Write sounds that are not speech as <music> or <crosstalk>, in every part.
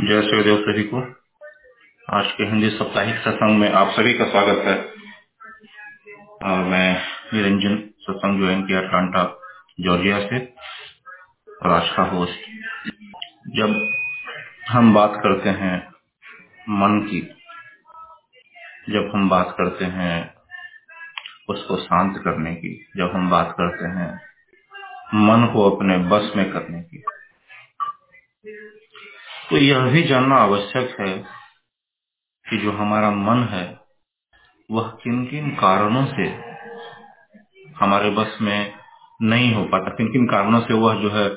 जय सूर्यदेव सभी को। आज के हिंदी साप्ताहिक सत्संग में आप सभी का स्वागत है। और मैं निरंजन सत्संग ज्वाइन किया अटलांटा, जॉर्जिया से, और आज का होस्ट जब हम बात करते हैं मन की, जब हम बात करते हैं उसको शांत करने की, जब हम बात करते हैं मन को अपने बस में करने की तो यह भी जानना आवश्यक है कि जो हमारा मन है, वह किन किन कारणों से हमारे बस में नहीं हो पाता किन किन कारणों से वह जो है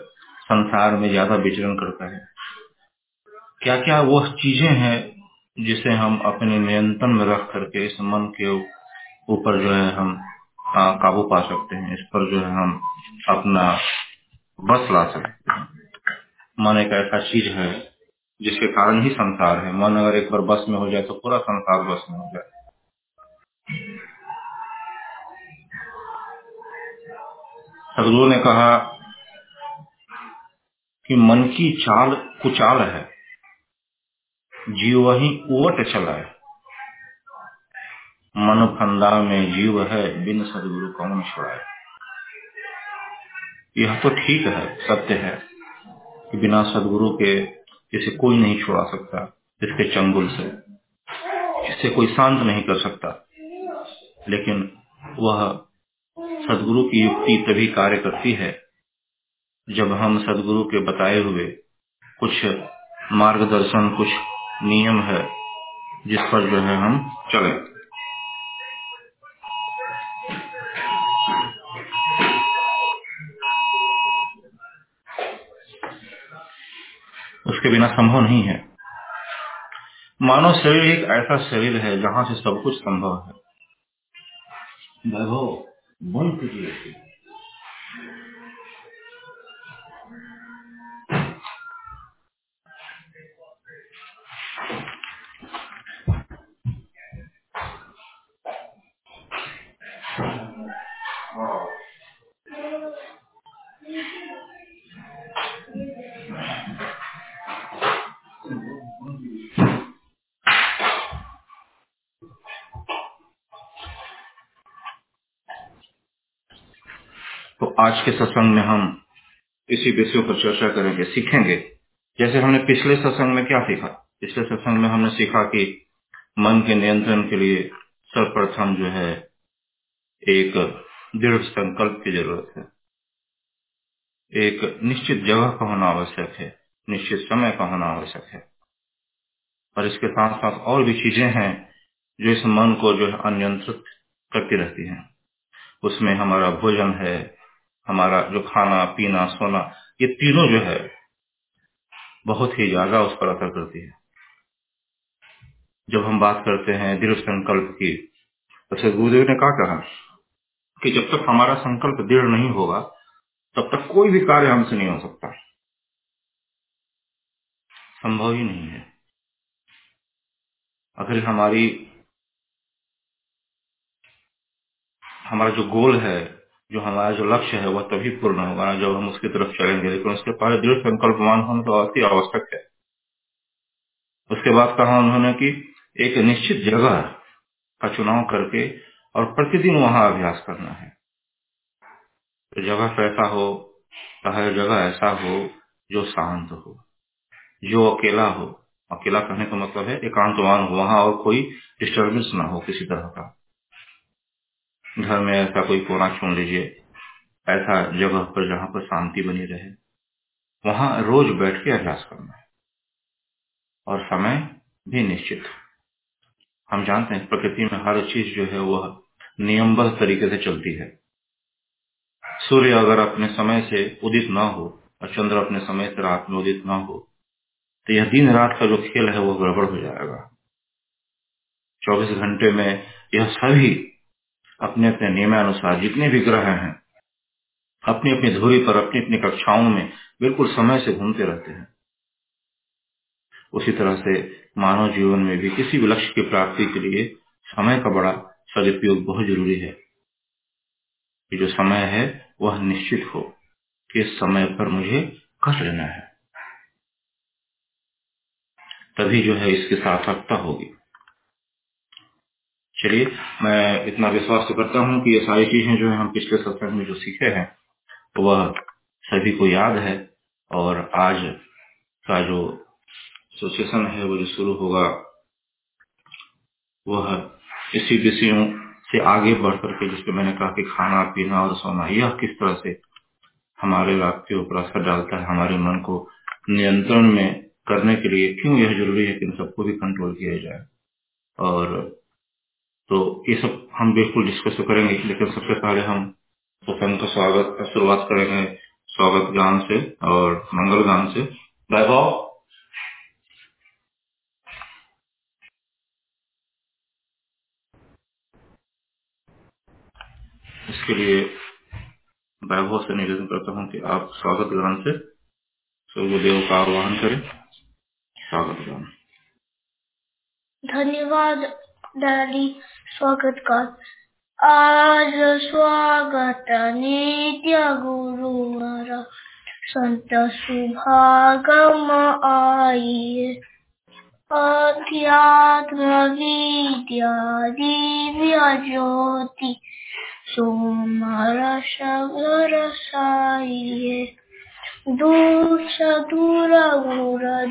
संसार में ज़्यादा विचरण करता है। क्या क्या वह चीज़ें हैं जिसे हम अपने नियंत्रण में रख करके इस मन के ऊपर जो है हम काबू पा सकते हैं, इस पर जो है हम अपना बस ला सकते हैं। मन एक ऐसा चीज़ है जिसके कारण ही संसार है। मन अगर एक बार बस में हो जाए तो पूरा संसार बस में हो जाए। सदगुरु ने कहा कि मन की चाल कुचाल है। जीव वही उवट चला है। मन फंदा में जीव है, बिन सदगुरु कौन छुड़ाए। यह तो ठीक है, सत्य है कि बिना सदगुरु के इसे कोई नहीं छुड़ा सकता इसके चंगुल से इसे कोई शांत नहीं कर सकता। लेकिन वह सदगुरु की युक्ति तभी कार्य करती है, जब हम सदगुरु के बताए हुए कुछ मार्गदर्शन, कुछ नियम है, जिस पर जो है हम चले। उसके बिना संभव नहीं है। मानव शरीर एक ऐसा शरीर है जहाँ से सब कुछ संभव है। वैभव कीजिए तो आज के सत्संग में हम इसी विषयों पर चर्चा करेंगे, सीखेंगे। जैसे हमने पिछले सत्संग में क्या सीखा? पिछले सत्संग में हमने सीखा कि मन के नियंत्रण के लिए सर्वप्रथम जो है, एक दृढ़ संकल्प की ज़रूरत है। एक निश्चित जगह का होना आवश्यक है, निश्चित समय का होना आवश्यक है। और इसके साथ साथ और भी चीज़ें हैं जो इस मन को जो है अनियंत्रित करती रहती हैं। उसमें हमारा भोजन है हमारा जो खाना, पीना, सोना, ये तीनों जो है, बहुत ही ज़्यादा उस पर असर करती है। जब हम बात करते हैं दृढ़ संकल्प की तो फिर गुरुदेव ने कहा कहा कि जब तक हमारा संकल्प दृढ़ नहीं होगा, तब तक कोई भी कार्य हमसे नहीं हो सकता। संभव ही नहीं है। अगर हमारी, हमारा जो गोल है जो हमारा जो लक्ष्य है, वह तभी पूर्ण होगा जब हम उसकी तरफ़ चलेंगे। लेकिन उसके पहले दृढ़ संकल्प मान होना तो अति आवश्यक है। उसके बाद कहा उन्होंने कि एक निश्चित जगह का चुनाव करके और प्रतिदिन वहाँ अभ्यास करना है। तो जगह कैसा हो हर जगह ऐसा हो, जो शांत हो, जो अकेला हो। अकेला कहने का मतलब है एकांतवान हो, वहाँ और कोई डिस्टर्बेंस ना हो किसी तरह का। घर में ऐसा कोई कोना चुन लीजिए, ऐसा जगह पर जहाँ पर शांति बनी रहे, वहाँ रोज बैठ के अभ्यास करना है। और समय भी निश्चित हम जानते हैं प्रकृति में हर चीज़ जो है वह नियमबद्ध तरीके से चलती है। सूर्य अगर अपने समय से उदित न हो और चंद्र अपने समय से रात में उदित न हो तो यह दिन रात का जो खेल है वह गड़बड़ हो जाएगा। 24 घंटे में यह सभी अपने अपने नियमानुसार जितने भी ग्रह हैं, अपनी अपनी धुरी पर, अपनी अपनी कक्षाओं में बिल्कुल समय से घूमते रहते हैं। उसी तरह से मानव जीवन में भी किसी भी लक्ष्य की प्राप्ति के लिए समय का बड़ा सदुपयोग बहुत ज़रूरी है कि जो समय है, वह निश्चित हो कि समय पर मुझे कर लेना है। तभी जो है इसकी सार्थकता होगी। चलिए, मैं इतना विश्वास तो करता हूँ कि ये सारी चीज़ें जो है हम पिछले सत्संग में जो सीखे हैं, वह सभी को याद है और आज का जो एसोसिएशन है, वो जो शुरू होगा, वह इसी विषयों से आगे बढ़ करके, जिसपे मैंने कहा कि खाना, पीना और सोना, यह किस तरह से हमारे रात के ऊपर असर डालता है, हमारे मन को नियंत्रण में करने के लिए क्यों यह ज़रूरी है कि इन सबको भी कंट्रोल किया जाए? और तो ये सब हम बिल्कुल डिस्कस तो करेंगे, लेकिन सबसे पहले हम सत्संग का स्वागत, शुरुआत करेंगे स्वागत गान से और मंगल गान से। वैभव? इसके लिए वैभव से निवेदन करता हूँ कि आप स्वागत गान से सूर्यदेव का आह्वान करें। स्वागत गान। धन्यवाद। डैडी स्वागत का आज स्वागत नित्य गुरुवर संत सुभागम आइए अध्यात्म विद्या दिव्य ज्योति सोमरस बरसाइए दूर दूर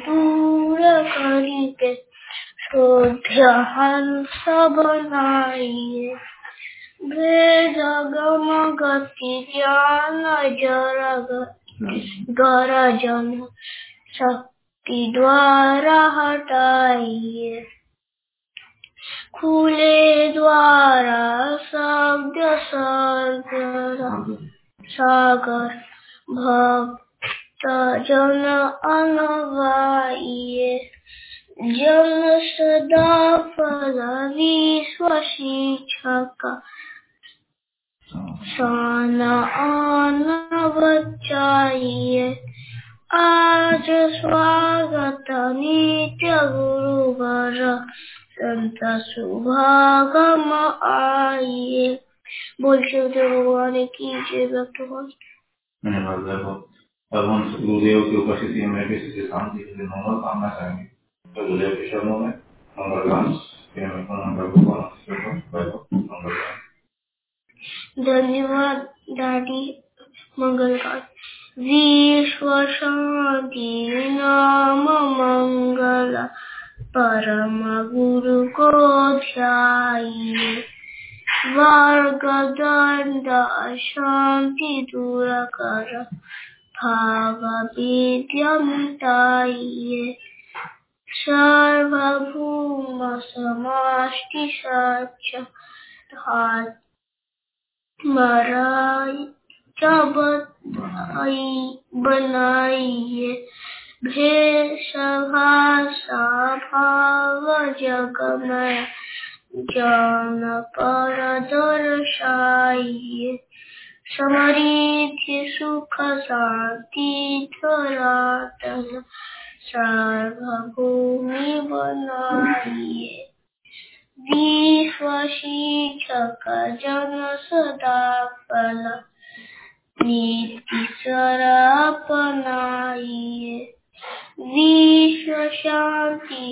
दूर करी करके हंस बनाइए वेद गम गति ज्ञान गरजन शक्ति द्वारा हटाइए। खुले द्वारा शब्द सागर सागर भक्त जन अनवाइए। जन सदा फल विश्व शिक्षक सन आन आज स्वागत नित्य गुरुवर। संत सुभागम आइए। बोल शिवदेव भगवान की जय भक्त वैभव गुरुदेव की उपस्थिति में भी शांति के लिए मंगल कामना करेंगे। धन्यवाद, दादी। मंगल का विश्व शांति नाम मंगल परम गुरु को ध्याइए वर्ग दंड शांति दूर कर भाव विद्या मिटाइए बनाइए भेष भाषा भाव जग में जान पर दर्शाइए समृद्धि सुख शांति धरातल सर्वभूमि बनाइए विश्व शिक्षक जन सदा फल नीति अपनाइए विश्व शांति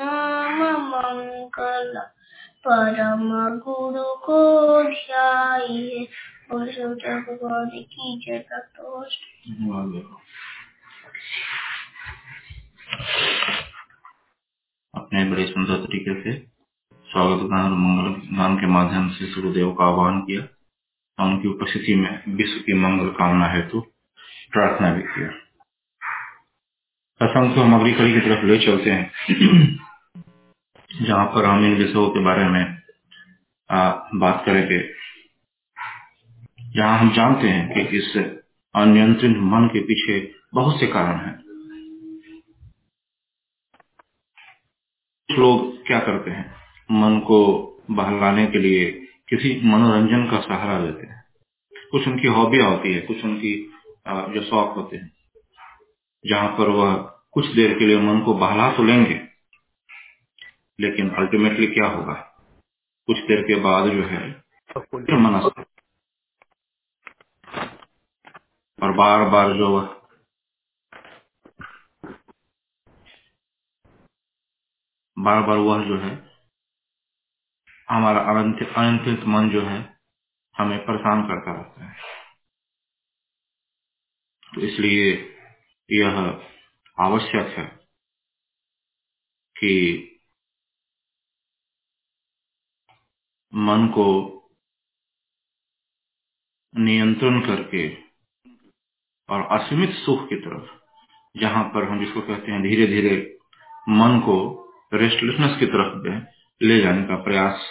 नाम मंगल परम गुरु को ध्याइए भगवान की वैभव अपने बड़े सुंदर तरीके से स्वागत गान और मंगल गान के माध्यम से गुरुदेव का आह्वान किया। और उनकी उपस्थिति में विश्व की मंगल कामना हेतु प्रार्थना भी किया। प्रसंग को हम अगली कड़ी की तरफ़ ले चलते हैं। जहाँ पर हम इन विषयों के बारे में आ, बात करेंगे। जहाँ हम जानते हैं कि इस अनियंत्रित मन के पीछे बहुत से कारण हैं कुछ लोग क्या करते हैं? मन को बहलाने के लिए किसी मनोरंजन का सहारा लेते हैं। कुछ उनकी हॉबियाँ होती है, कुछ उनकी जो शौक होते हैं। जहाँ पर वह कुछ देर के लिए मन को बहला तो लेंगे, लेकिन अल्टीमेटली क्या होगा? कुछ देर के बाद जो है, फिर मन और बार बार जो वह बार बार वह जो है, हमारा अनियंत्रित मन जो है, हमें परेशान करता रहता है। तो इसलिए यह आवश्यक है कि मन को नियंत्रण करके और असीमित सुख की तरफ़, जहाँ पर हम जिसको कहते हैं धीरे धीरे मन को रेस्टलेसनेस की तरफ़ ले जाने का प्रयास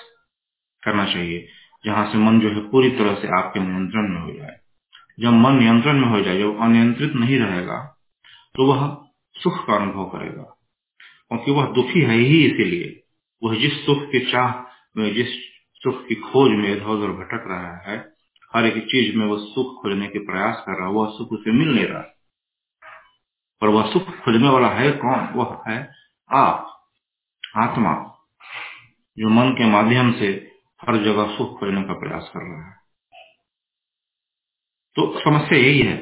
करना चाहिए, जहाँ से मन जो है पूरी तरह से आपके नियंत्रण में हो जाए। जब मन नियंत्रण में हो जाए, जब अनियंत्रित नहीं रहेगा तो वह सुख का अनुभव करेगा। क्योंकि वह दुखी है ही इसीलिए। वह जिस सुख की चाह में, जिस सुख की खोज में इधर उधर भटक रहा है, हर एक चीज़ में वह सुख खोजने के प्रयास कर रहा है, वह सुख उसे मिल नहीं रहा। पर वह सुख खोजने वाला है कौन? वह है आप। आत्मा जो मन के माध्यम से हर जगह सुख खोजने का प्रयास कर रहा है। तो समस्या यही है,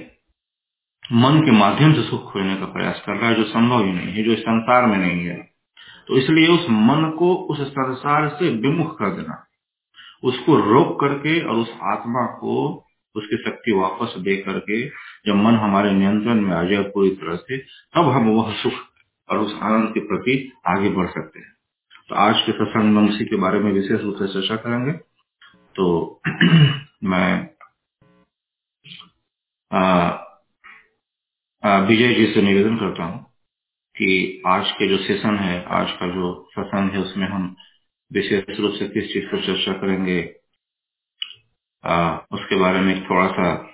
मन के माध्यम से सुख खोजने का प्रयास कर रहा है, जो संभव ही नहीं है, जो संसार में नहीं है। तो इसलिए उस मन को उस संसार से विमुख कर देना, उसको रोक करके और उस आत्मा को उसकी शक्ति वापस दे करके जब मन हमारे नियंत्रण में आ जाए पूरी तरह से, तब हम वह सुख और उस आनंद के प्रति आगे बढ़ सकते हैं। तो आज के सत्संग में उसी के बारे में विशेष रूप से चर्चा करेंगे। तो <clears throat> मैं विजय जी से निवेदन करता हूँ कि आज के जो सेशन है आज का जो सत्संग है उसमें हम विशेष रूप से किस चीज़ पर चर्चा करेंगे आ, उसके बारे में थोड़ा सा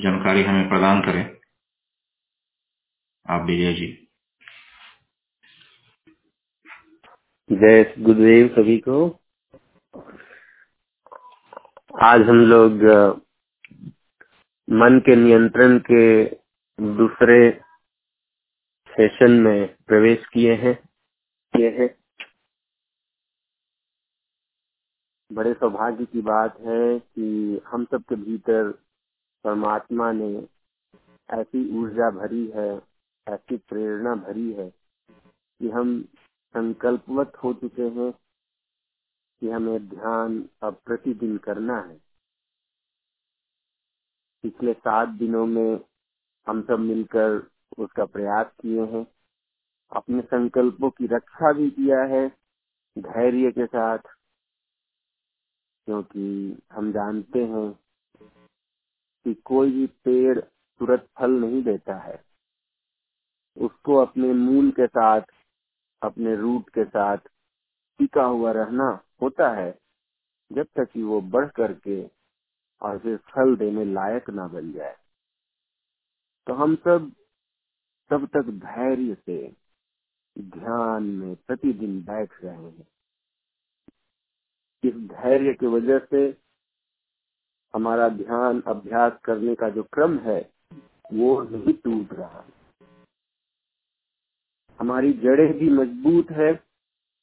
जानकारी हमें प्रदान करें। आप विजय जी। जय गुरुदेव सभी को। आज हम लोग मन के नियंत्रण के दूसरे सेशन में प्रवेश किए हैं। किए हैं। बड़े सौभाग्य की बात है कि हम सबके भीतर परमात्मा ने ऐसी ऊर्जा भरी है, ऐसी प्रेरणा भरी है कि हम संकल्पवत हो चुके हैं कि हमें ध्यान अब प्रतिदिन करना है। पिछले सात दिनों में हम सब मिलकर उसका प्रयास किए हैं। अपने संकल्पों की रक्षा भी किया है धैर्य के साथ, क्योंकि हम जानते हैं कि कोई भी पेड़ तुरंत फल नहीं देता है। उसको अपने मूल के साथ अपने रूट के साथ टिका हुआ रहना होता है, जब तक कि वो बढ़ करके और फिर फल देने लायक ना बन जाए। तो हम सब, तब तक धैर्य से ध्यान में प्रतिदिन बैठ रहे हैं। इस धैर्य की वजह से हमारा ध्यान अभ्यास करने का जो क्रम है, वो नहीं टूट रहा। हमारी जड़ें भी मज़बूत है,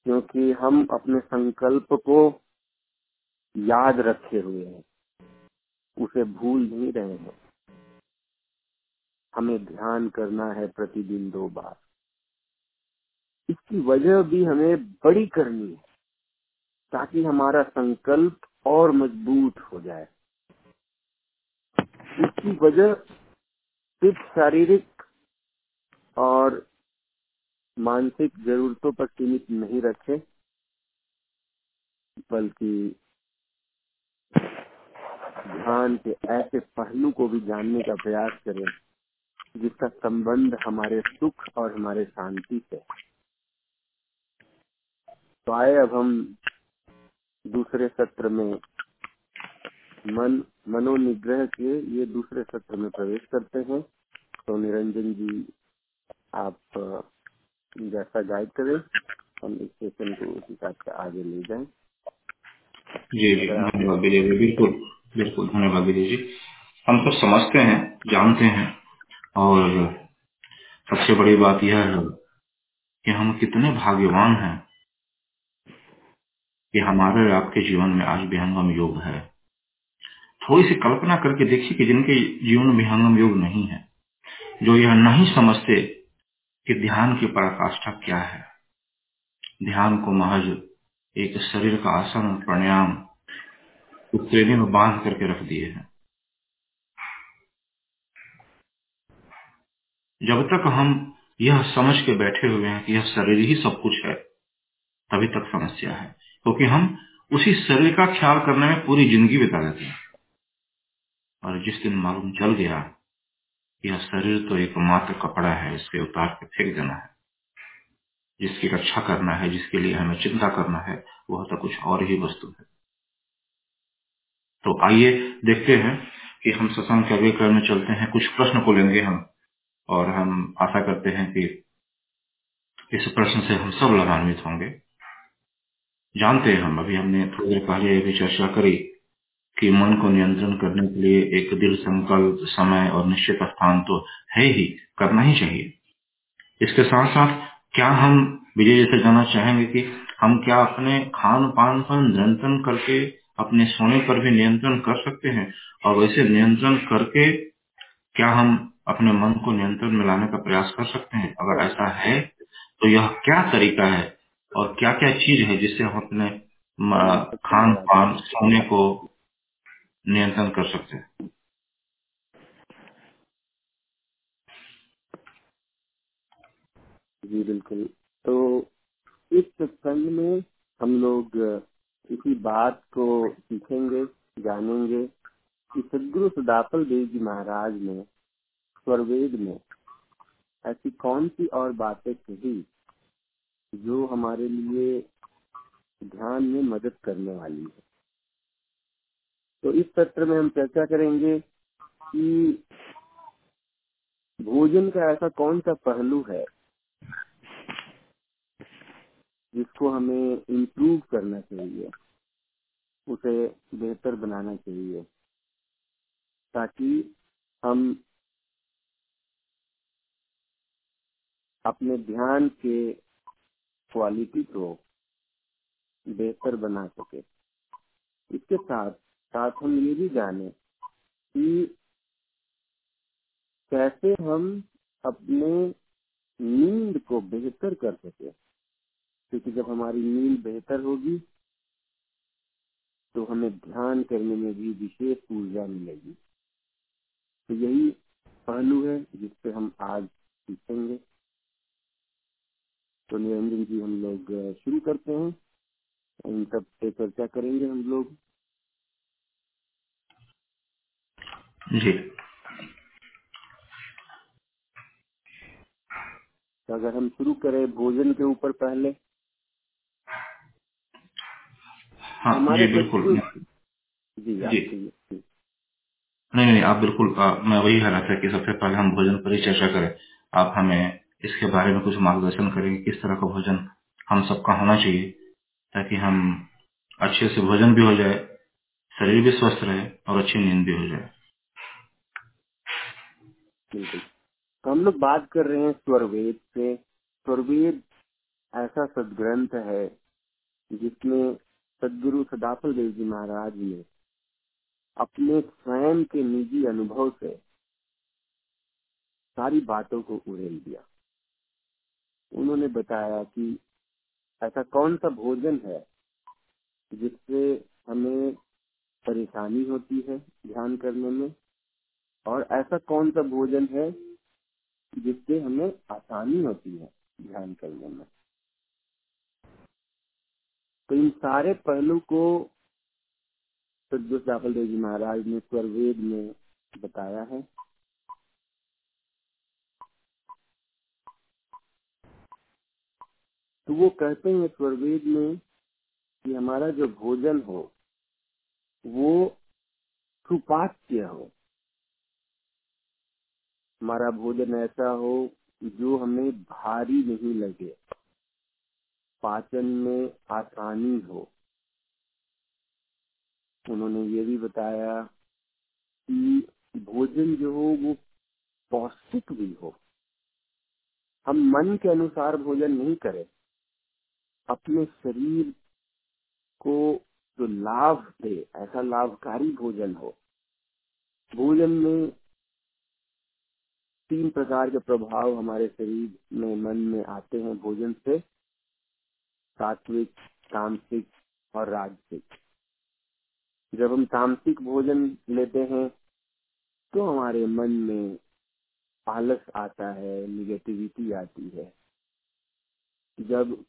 क्योंकि हम अपने संकल्प को याद रखे हुए हैं। उसे भूल नहीं रहे हैं। हमें ध्यान करना है प्रतिदिन दो बार। इसकी वजह भी हमें बड़ी करनी है, ताकि हमारा संकल्प और मज़बूत हो जाए। इसकी वजह सिर्फ़ शारीरिक और मानसिक जरूरतों पर सीमित नहीं रखे, बल्कि ध्यान के ऐसे पहलू को भी जानने का प्रयास करें, जिसका संबंध हमारे सुख और हमारे शांति से तो आए अब हम दूसरे सत्र में मन, मनोनिग्रह के ये दूसरे सत्र में प्रवेश करते हैं। तो निरंजन जी, आप जैसा गाइड करें हम इस सेशन को उस हिसाब से आगे ले जाए। जी जी धन्यवाद विजय जी बिल्कुल बिल्कुल धन्यवाद विजय जी। हम सब समझते हैं जानते हैं और सबसे बड़ी बात यह है कि हम कितने भाग्यवान हैं कि हमारे आपके जीवन में आज विहंगम योग है। थोड़ी सी कल्पना करके देखिए कि जिनके जीवन में विहंगम योग नहीं है जो यह नहीं समझते कि ध्यान की पराकाष्ठा क्या है? ध्यान को महज एक शरीर का आसन और प्राणायाम उत्प्रेमी में बाँध करके रख दिए हैं। जब तक हम यह समझ के बैठे हुए हैं कि यह शरीर ही सब कुछ है, तभी तक समस्या है, क्योंकि हम उसी शरीर का ख्याल करने में पूरी ज़िंदगी बिता देते हैं। और जिस दिन मालूम चल गया यह शरीर तो एक मात्र कपड़ा है, इसके उतार के फेंक देना है। जिसकी रक्षा करना है, जिसके लिए हमें चिंता करना है, वह तो कुछ और ही वस्तु है। तो आइए देखते हैं कि हम सत्संग के अगले क्रम में चलते हैं, कुछ प्रश्न को लेंगे हम, और हम आशा करते हैं कि इस प्रश्न से हम सब लाभान्वित होंगे। जानते हैं हम, अभी हमने थोड़ी देर पहले भी चर्चा करी कि मन को नियंत्रण करने के लिए एक दिल संकल्प, समय और निश्चित स्थान तो है ही, करना ही चाहिए। इसके साथ साथ क्या हम विजय जैसे जानना चाहेंगे कि हम क्या अपने खान पान पर नियंत्रण करके, अपने सोने पर भी नियंत्रण कर सकते हैं? और वैसे नियंत्रण करके क्या हम अपने मन को नियंत्रण में लाने का प्रयास कर सकते हैं? अगर ऐसा है तो यह क्या तरीका है? और क्या क्या चीज़ है जिससे हम अपने खान पान सोने को नियंत्रण कर सकते हैं। जी, बिल्कुल। तो इस सत्संग में हम लोग इसी बात को सीखेंगे, जानेंगे कि सदगुरु सदाफल देव जी महाराज ने स्वरवेद में ऐसी कौन सी और बातें कही जो हमारे लिए ध्यान में मदद करने वाली है? तो इस सत्र में हम चर्चा करेंगे कि भोजन का ऐसा कौन सा पहलू है जिसको हमें इम्प्रूव करना चाहिए, उसे बेहतर बनाना चाहिए, ताकि हम अपने ध्यान के क्वालिटी को बेहतर बना सके। इसके साथ साथ हम ये भी जाने कि कैसे हम अपने नींद को बेहतर कर सके। क्योंकि जब हमारी नींद बेहतर होगी तो हमें ध्यान करने में भी विशेष ऊर्जा मिलेगी। तो यही पहलू है जिससे हम आज सीखेंगे। तो निरंजन जी, हम लोग शुरू करते हैं। इन सब पे चर्चा करेंगे हम लोग। जी। तो अगर हम शुरू करें भोजन के ऊपर पहले। हाँ जी बिल्कुल। जी नहीं नहीं आप बिल्कुल आ, मैं वही कह रहा था कि सबसे पहले हम भोजन पर ही चर्चा करें। आप हमें इसके बारे में कुछ मार्गदर्शन करेंगे किस तरह का भोजन हम सबका होना चाहिए ताकि हम अच्छे से भोजन भी हो जाए शरीर भी स्वस्थ रहे और अच्छी नींद भी हो जाए। बिल्कुल। तो हम लोग बात कर रहे हैं स्वरवेद से। स्वरवेद ऐसा सदग्रंथ है जिसमें सदगुरु सदाफल देव जी महाराज ने अपने स्वयं के निजी अनुभव से सारी बातों को उड़ेल दिया। उन्होंने बताया कि ऐसा कौन सा भोजन है जिससे हमें परेशानी होती है ध्यान करने में? और ऐसा कौन सा भोजन है जिससे हमें आसानी होती है ध्यान करने में? तो इन सारे पहलू को सदगुरु देव जी महाराज ने स्वरवेद में बताया है। तो वो कहते हैं स्वरवेद में कि हमारा जो भोजन हो, वो सुपाच्य हो। हमारा भोजन ऐसा हो जो हमें भारी नहीं लगे। पाचन में आसानी हो। उन्होंने ये भी बताया कि भोजन जो हो, वो पौष्टिक भी हो। हम मन के अनुसार भोजन नहीं करें। अपने शरीर को जो लाभ दे, ऐसा लाभकारी भोजन हो। भोजन में तीन प्रकार के प्रभाव हमारे शरीर में, मन में आते हैं, भोजन से, सात्विक तामसिक और राजसिक। जब हम तामसिक भोजन लेते हैं तो हमारे मन में आलस आता है निगेटिविटी आती है। जब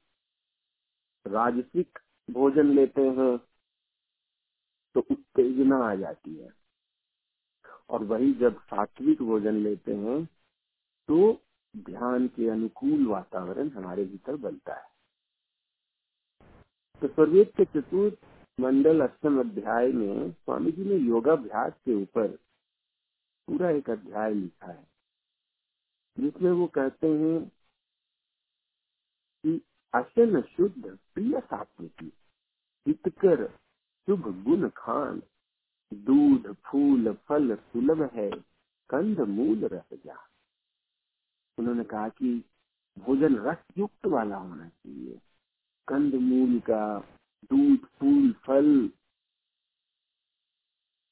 राजसिक भोजन लेते हैं तो उत्तेजना आ जाती है। और वही जब सात्विक भोजन लेते हैं तो ध्यान के अनुकूल वातावरण हमारे भीतर बनता है। तो सर्वेद के चतुर्थ मंडल अष्टम अध्याय में स्वामी जी ने योगाभ्यास के ऊपर पूरा एक अध्याय लिखा है, जिसमें वो कहते हैं कि अशन शुद्ध प्रिय सात्विकी हितकर शुभ गुण खान दूध, फूल, फल सुलभ है, कंद मूल रह जा। उन्होंने कहा कि भोजन रस युक्त वाला होना चाहिए। कंद मूल का दूध, फूल, फल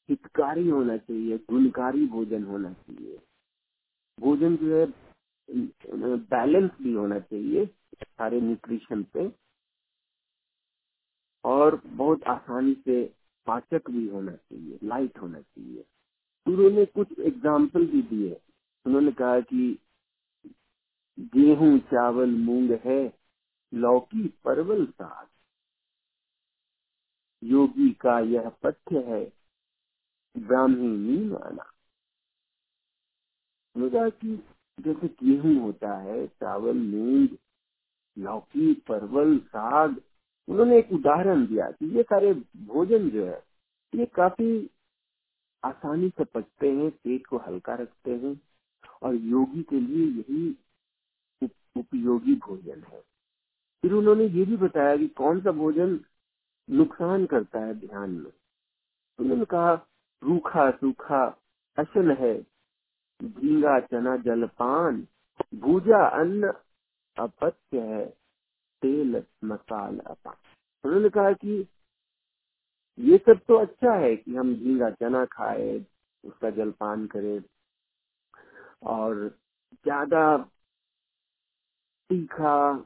हितकारी होना चाहिए, गुणकारी भोजन होना चाहिए। भोजन जो है बैलेंस भी होना चाहिए सारे न्यूट्रिशन पे। और बहुत आसानी से पाचक भी होना चाहिए, लाइट होना चाहिए। उन्होंने कुछ एग्ज़ाम्पल भी दिए। उन्होंने कहा कि गेहूँ, चावल, मूंग है, लौकी, परवल साग। योगी का यह पथ्य है, ब्राह्मी नीम आना। कहा कि जैसे गेहूँ होता है, चावल, मूंग, लौकी, परवल, साग उन्होंने एक उदाहरण दिया कि ये सारे भोजन जो है ये काफ़ी आसानी से पचते हैं पेट को हल्का रखते हैं और योगी के लिए यही उप, उपयोगी भोजन है। फिर उन्होंने ये भी बताया कि कौन सा भोजन नुकसान करता है ध्यान में। उन्होंने कहा रूखा सूखा असन है झींगा चना जलपान भूजा अन्न अपत्य है। तेल मसाल अपान। उन्होंने कहा कि ये सब तो अच्छा है कि हम झींगा चना खाए, उसका जलपान करें और ज़्यादा तीखा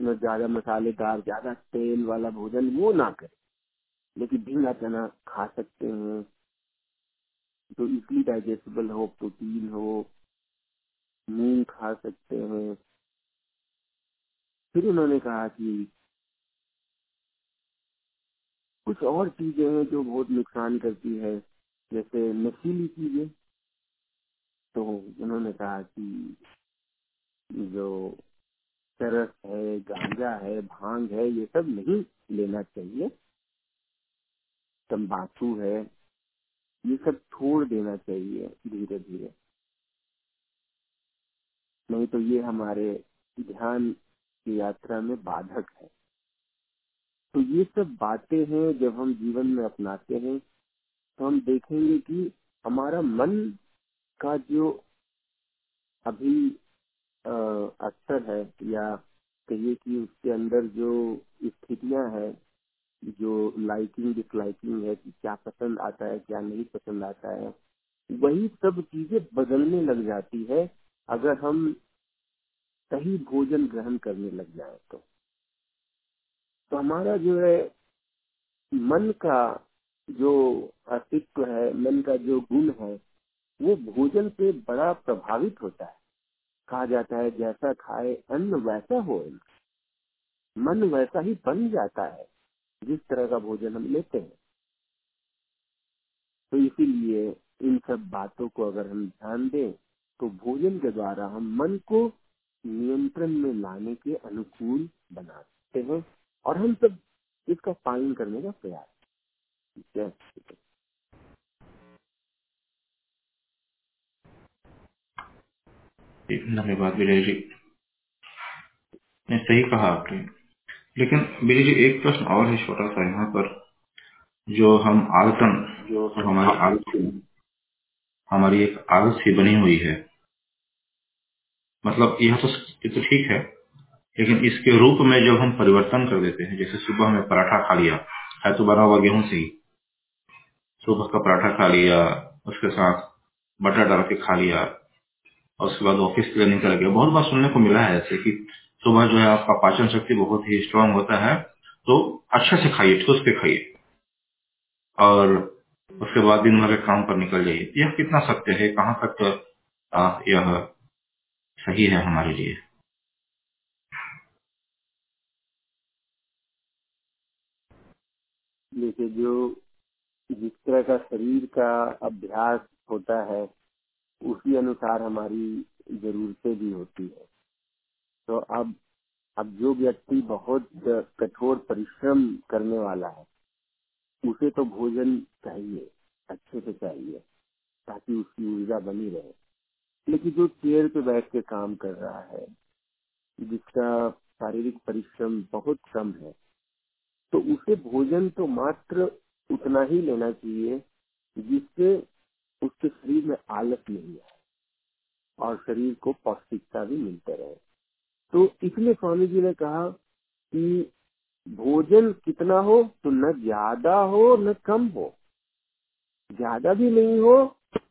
ज़्यादा मसालेदार, ज़्यादा तेल वाला भोजन वो ना करें। लेकिन झींगा चना खा सकते हैं, जो इजली डाइजेस्टेबल हो प्रोटीन हो, मूंग खा सकते हैं। फिर उन्होंने कहा कि कुछ और चीज़ें हैं जो बहुत नुकसान करती है, जैसे नशीली चीज़ें। तो उन्होंने कहा कि जो चरस है, गांजा है, भाँग है, ये सब नहीं लेना चाहिए। तंबाकू है, ये सब छोड़ देना चाहिए धीरे धीरे नहीं तो ये हमारे ध्यान की यात्रा में बाधक है। तो ये सब बातें हैं, जब हम जीवन में अपनाते हैं तो हम देखेंगे कि हमारा मन का जो अभी अक्सर है, या कहिए कि उसके अंदर जो स्थितियाँ हैं, जो लाइकिंग डिसलाइकिंग है कि क्या पसंद आता है, क्या नहीं पसंद आता है, वही सब चीज़ें बदलने लग जाती है। अगर हम सही भोजन ग्रहण करने लग जाए तो। तो हमारा जो है, मन का जो अस्तित्व है, मन का जो गुण है, वो भोजन से बड़ा प्रभावित होता है। कहा जाता है, जैसा खाए अन्न, वैसा हो मन वैसा ही बन जाता है, जिस तरह का भोजन हम लेते हैं। तो इसीलिए इन सब बातों को अगर हम ध्यान दें तो भोजन के द्वारा हम मन को नियंत्रण में लाने के अनुकूल बना सकते हैं और हम सब इसका पालन करने का प्रयास धन्यवाद विजय जी। ने सही कहा आपने। लेकिन विजय जी एक प्रश्न और है छोटा सा यहाँ पर। जो हम आदतन जो हमारी आलसी हमारी एक आलसी बनी हुई है। मतलब यह तो ये तो ठीक है, लेकिन इसके रूप में जब हम परिवर्तन कर देते हैं, जैसे सुबह में पराठा खा लिया, है तो बना हुआ गेहूँ से ही। सुबह का पराठा खा लिया, उसके साथ बटर डाल के खा लिया, और उसके बाद ऑफ़िस के लिए निकल गया। बहुत बार सुनने को मिला है ऐसे कि सुबह जो है आपका पाचन शक्ति बहुत ही स्ट्रांग होता है तो अच्छे से खाइए ठोस के खाइए। और उसके बाद दिन भर के काम पर निकल जाइए। यह कितना सत्य है? कहाँ तक यह सही है हमारे लिए। देखिए, जो जिस तरह का शरीर का अभ्यास होता है, उसी अनुसार हमारी जरूरतें भी होती है। तो अब अब जो व्यक्ति बहुत कठोर परिश्रम करने वाला है, उसे तो भोजन चाहिए, अच्छे से चाहिए, ताकि उसकी ऊर्जा बनी रहे। लेकिन जो चेयर पे बैठ के काम कर रहा है, जिसका शारीरिक परिश्रम बहुत कम है तो उसे भोजन तो मात्र उतना ही लेना चाहिए जिससे उसके शरीर में आलस नहीं आए और शरीर को पौष्टिकता भी मिलते रहे। तो इसलिए स्वामी जी ने कहा कि भोजन कितना हो तो न ज़्यादा हो न कम हो। ज़्यादा भी नहीं हो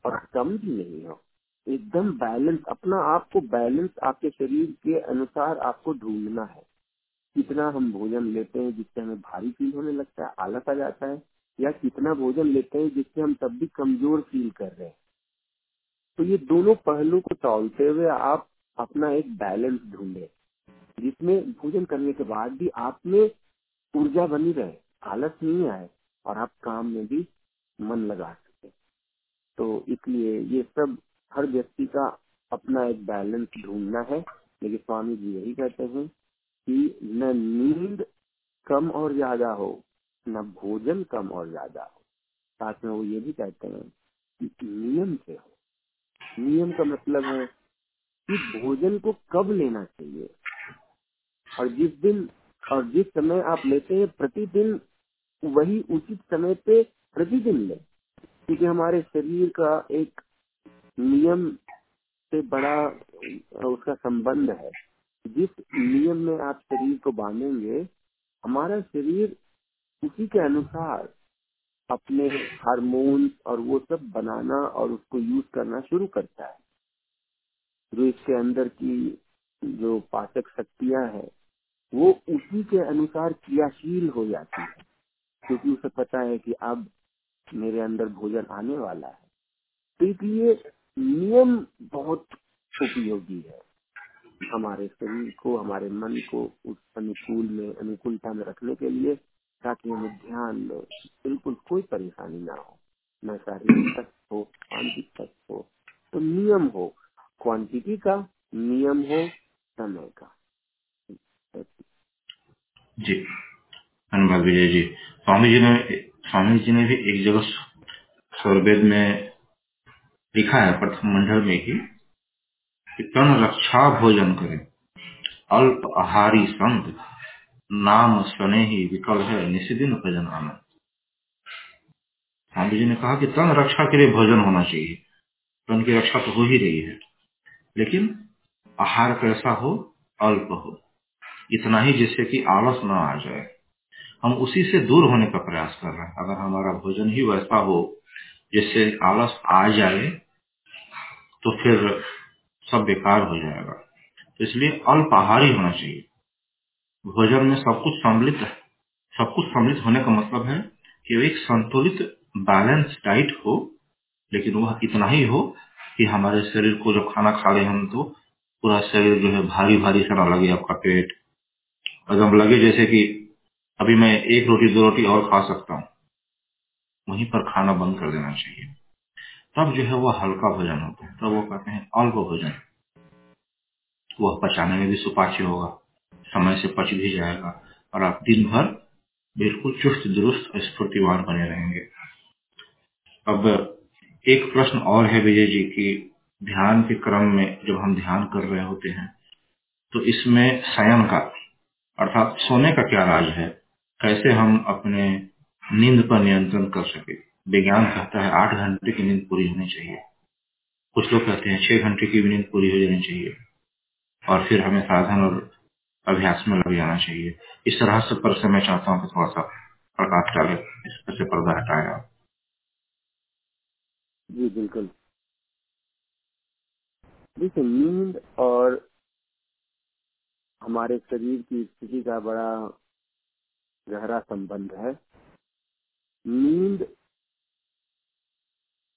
और कम भी नहीं हो। एकदम बैलेंस अपना आपको बैलेंस आपके शरीर के अनुसार आपको ढूंढना है। कितना हम भोजन लेते हैं जिससे हमें भारी फील होने लगता है, आलस आ जाता है, या कितना भोजन लेते हैं जिससे हम तब भी कमज़ोर फील कर रहे हैं। तो ये दोनों पहलू को तोलते हुए आप अपना एक बैलेंस ढूंढे, जिसमें भोजन करने के बाद भी आप में ऊर्जा बनी रहे, आलस नहीं आए और आप काम में भी मन लगा सके। तो इसलिए ये सब हर व्यक्ति का अपना एक बैलेंस ढूंढना है। लेकिन स्वामी जी यही कहते हैं कि न नींद कम और ज़्यादा हो, न भोजन कम और ज़्यादा हो। साथ में वो ये भी कहते हैं कि नियम से हो। नियम का मतलब है कि भोजन को कब लेना चाहिए। और जिस दिन, और जिस समय आप लेते हैं, प्रतिदिन वही उचित समय पे प्रतिदिन ले। क्योंकि हमारे शरीर का एक नियम से बड़ा उसका संबंध है। जिस नियम में आप शरीर को बांधेंगे, हमारा शरीर उसी के अनुसार अपने हार्मोन और वो सब बनाना और उसको यूज़ करना शुरू करता है। जो इसके अंदर की जो पाचक शक्तियाँ हैं, वो उसी के अनुसार क्रियाशील हो जाती है। क्योंकि उसे पता है कि अब मेरे अंदर भोजन आने वाला है। तो इसलिए नियम बहुत उपयोगी है। हमारे शरीर को, हमारे मन को उस अनुकूल में, अनुकूलता में रखने के लिए ताकि हमें ध्यान में बिल्कुल कोई परेशानी ना हो। न शारीरिक तक हो, मानसिक तक हो तो नियम हो। क्वांटिटी का नियम हो, समय का। जी। धन्यवाद विजय जी। स्वामी जी ने, स्वामी जी ने भी एक जगह स्वर्वेद में लिखा है प्रथम मंडल में ही कि तन रक्षा भोजन करें। अल्प आहारी संत, नाम सने ही विकल है निशिदिन भजन आनंद। स्वामी जी ने कहा कि तन रक्षा के लिए भोजन होना चाहिए। तन की रक्षा तो हो ही रही है। लेकिन आहार कैसा हो, अल्प हो, इतना ही जिससे कि आलस न आ जाए। हम उसी से दूर होने का प्रयास कर रहे हैं। अगर हमारा भोजन ही वैसा हो, जिससे आलस आ जाए तो फिर सब बेकार हो जाएगा। तो इसलिए अल्प आहार ही होना चाहिए। भोजन में सब कुछ सम्मिलित है। सब कुछ सम्मिलित होने का मतलब है कि एक संतुलित बैलेंस डाइट हो, लेकिन वह इतना ही हो कि हमारे शरीर को जब खाना खा रहे हम तो पूरा शरीर जो है भारी भारी सा ना लगे आपका पेट। एकदम लगे जैसे कि अभी मैं एक रोटी, दो रोटी और खा सकता हूँ, वहीं पर खाना बंद कर देना चाहिए। तब जो है वह हल्का भोजन होता है। तब वो कहते हैं अल्प भोजन। वह पचाने में भी सुपाच्य होगा, समय से पच भी जाएगा और आप दिन भर बिल्कुल चुस्त दुरुस्त स्फूर्तिवान बने रहेंगे। अब एक प्रश्न और है विजय जी की ध्यान के क्रम में जब हम ध्यान कर रहे होते हैं तो इसमें शयन का अर्थात सोने का क्या राज है? कैसे हम अपने नींद पर नियंत्रण कर सके? विज्ञान कहता है आठ घंटे की नींद पूरी होनी चाहिए। कुछ लोग कहते हैं छह घंटे की नींद पूरी हो जानी चाहिए। और फिर हमें साधन और अभ्यास में लग जाना चाहिए। इस तरह से पर से मैं चाहता हूँ कि थोड़ा सा प्रकाश डाले। इस पर से पर्दा हटाए आप जी, बिल्कुल। देखिए, नींद और हमारे शरीर की स्थिति का बड़ा गहरा संबंध है। नींद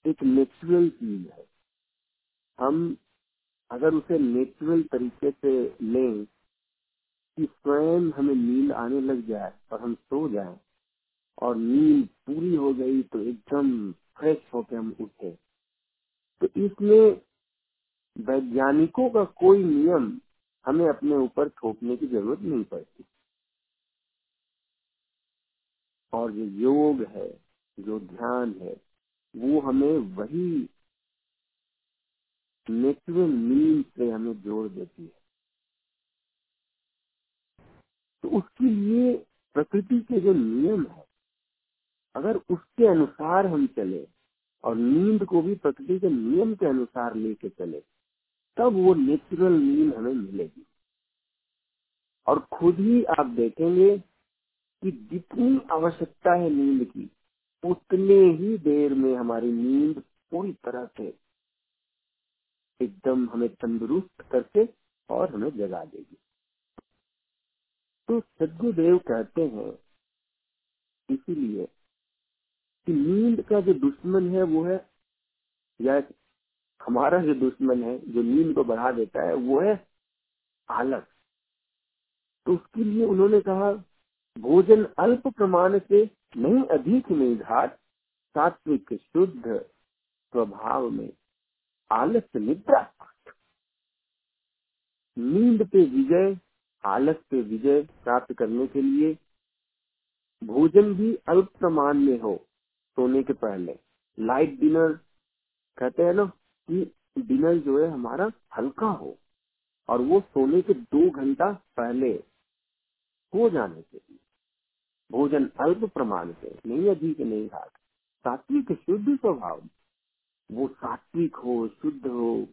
एक नेचुरल चीज़ है। हम अगर उसे नेचुरल तरीके से लें कि स्वयं हमें नींद आने लग जाए और हम सो जाए और नींद पूरी हो गई तो एकदम फ्रेश होकर हम उठे। तो इसमें वैज्ञानिकों का कोई नियम हमें अपने ऊपर थोपने की ज़रूरत नहीं पड़ती। और जो योग है, जो ध्यान है वो हमें वही नेचुरल नींद से हमें जोड़ देती है। तो उसके लिए प्रकृति के जो नियम है, अगर उसके अनुसार हम चले और नींद को भी प्रकृति के नियम के अनुसार लेके चले, तब वो नेचुरल नींद हमें मिलेगी। और खुद ही आप देखेंगे कि जितनी आवश्यकता है नींद की उतने ही देर में हमारी नींद पूरी तरह से एकदम हमें तंदुरुस्त करके और हमें जगा देगी। तो सदगुरुदेव कहते हैं, इसीलिए कि नींद का जो दुश्मन है वो है, या हमारा जो दुश्मन है, जो नींद को बढ़ा देता है, वो है आलस तो उसके लिए उन्होंने कहा भोजन अल्प प्रमाण से नहीं, अधिक निर्धार सात्विक शुद्ध स्वभाव में आलस निद्रा नींद पे विजय, आलस पे विजय प्राप्त करने के लिए भोजन भी अल्प प्रमाण में हो, सोने के पहले। लाइट डिनर कहते हैं ना कि डिनर जो है हमारा हल्का हो और वो सोने के दो घंटा पहले हो जाने चाहिए भोजन अल्प प्रमाण से नहीं अधिक, नहीं घाट। सात्विक शुद्ध स्वभाव। वो सात्विक हो, शुद्ध हो।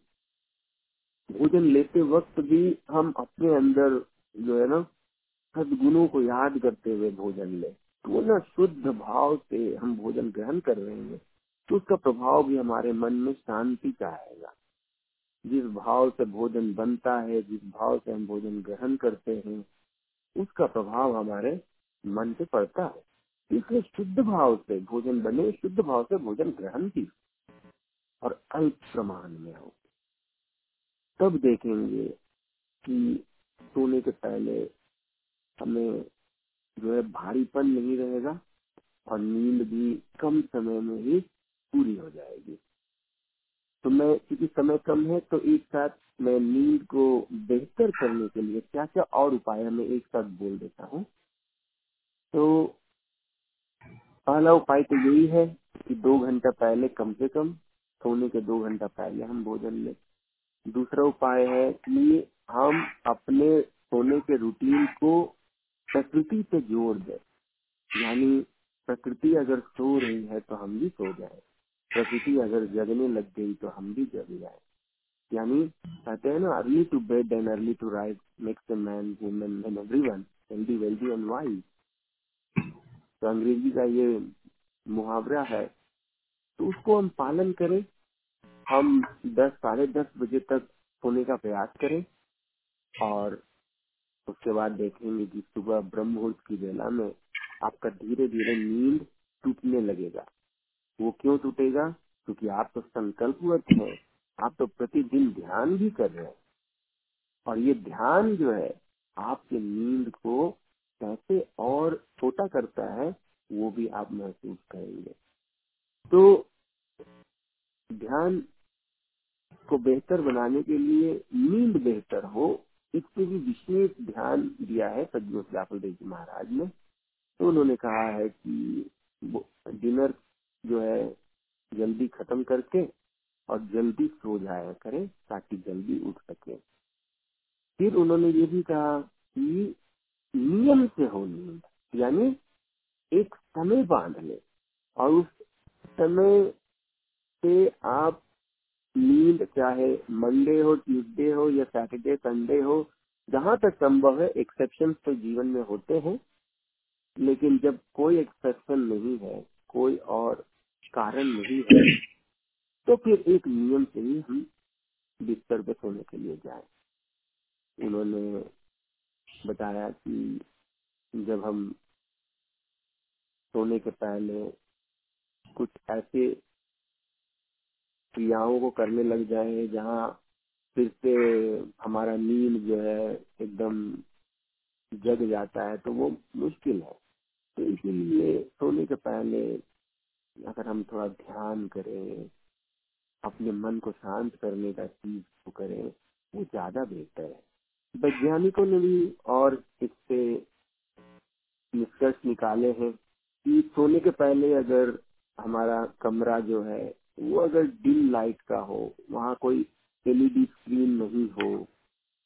भोजन लेते वक्त भी हम अपने अंदर जो है ना, सदगुणों को याद करते हुए भोजन ले। तो ना शुद्ध भाव से हम भोजन ग्रहण कर रहे हैं तो उसका प्रभाव भी हमारे मन में शांति का आएगा। जिस भाव से भोजन बनता है, जिस भाव से हम भोजन ग्रहण करते हैं, उसका प्रभाव हमारे मन से पड़ता है। इसलिए शुद्ध भाव से भोजन बने, शुद्ध भाव से भोजन ग्रहण की। और अल्प प्रमाण में हो। तब देखेंगे कि सोने के पहले हमें जो है भारीपन नहीं रहेगा और नींद भी कम समय में ही पूरी हो जाएगी। तो मैं, क्योंकि समय कम है तो एक साथ मैं नींद को बेहतर करने के लिए क्या क्या और उपाय मैं एक साथ बोल देता हूँ। तो पहला उपाय तो यही है कि दो घंटा पहले कम से कम सोने के दो घंटा पहले हम भोजन लें। दूसरा उपाय है कि हम अपने सोने के रूटीन को प्रकृति से जोड़ दें। यानी प्रकृति अगर सो रही है तो हम भी सो जाए। प्रकृति अगर जगने लग गई तो हम भी जग जाए। यानी कहते हैं ना early to bed and early to right makes a man women and every one healthy wealthy and wise तो अंग्रेज़ी का ये मुहावरा है तो उसको हम पालन करें। हम दस, साढ़े दस बजे तक सोने का प्रयास करें और उसके बाद देखेंगे कि सुबह ब्रह्म मुहूर्त की वेला में आपका धीरे धीरे नींद टूटने लगेगा। वो क्यों टूटेगा? क्योंकि आप तो संकल्पवत हैं, आप तो प्रतिदिन ध्यान भी कर रहे हैं। और ये ध्यान जो है, आपके नींद को कैसे और छोटा करता है, वो भी आप महसूस करेंगे। तो ध्यान को बेहतर बनाने के लिए नींद बेहतर हो, इसके भी विशेष ध्यान दिया है सदगुरु देव जी महाराज ने। तो उन्होंने कहा है कि डिनर जो है, जल्दी खत्म करके और जल्दी सो जाया करें ताकि जल्दी उठ सके। फिर उन्होंने ये भी कहा कि नियम से हो नींद, यानी एक समय बाँध ले। और उस समय से आप नींद, चाहे मंडे हो, ट्यूसडे हो, या सैटरडे, संडे हो, जहाँ तक संभव है एक्सेप्शन तो जीवन में होते हैं। लेकिन जब कोई एक्सेप्शन नहीं है, कोई और कारण नहीं है तो फिर एक नियम से ही हम बिस्तर पे सोने के लिए जाए। उन्होंने बताया कि जब हम सोने के पहले कुछ ऐसे क्रियाओं को करने लग जाए जहाँ फिर से हमारा नींद जो है एकदम जग जाता है तो वो मुश्किल है। तो इसीलिए सोने के पहले अगर हम थोड़ा ध्यान करें, अपने मन को शांत करने का चीज़ करें, वो ज़्यादा बेहतर है। वैज्ञानिकों ने भी और इससे निष्कर्ष निकाले हैं कि सोने के पहले अगर हमारा कमरा जो है, वो अगर डिम लाइट का हो, वहाँ कोई एलईडी स्क्रीन नहीं हो,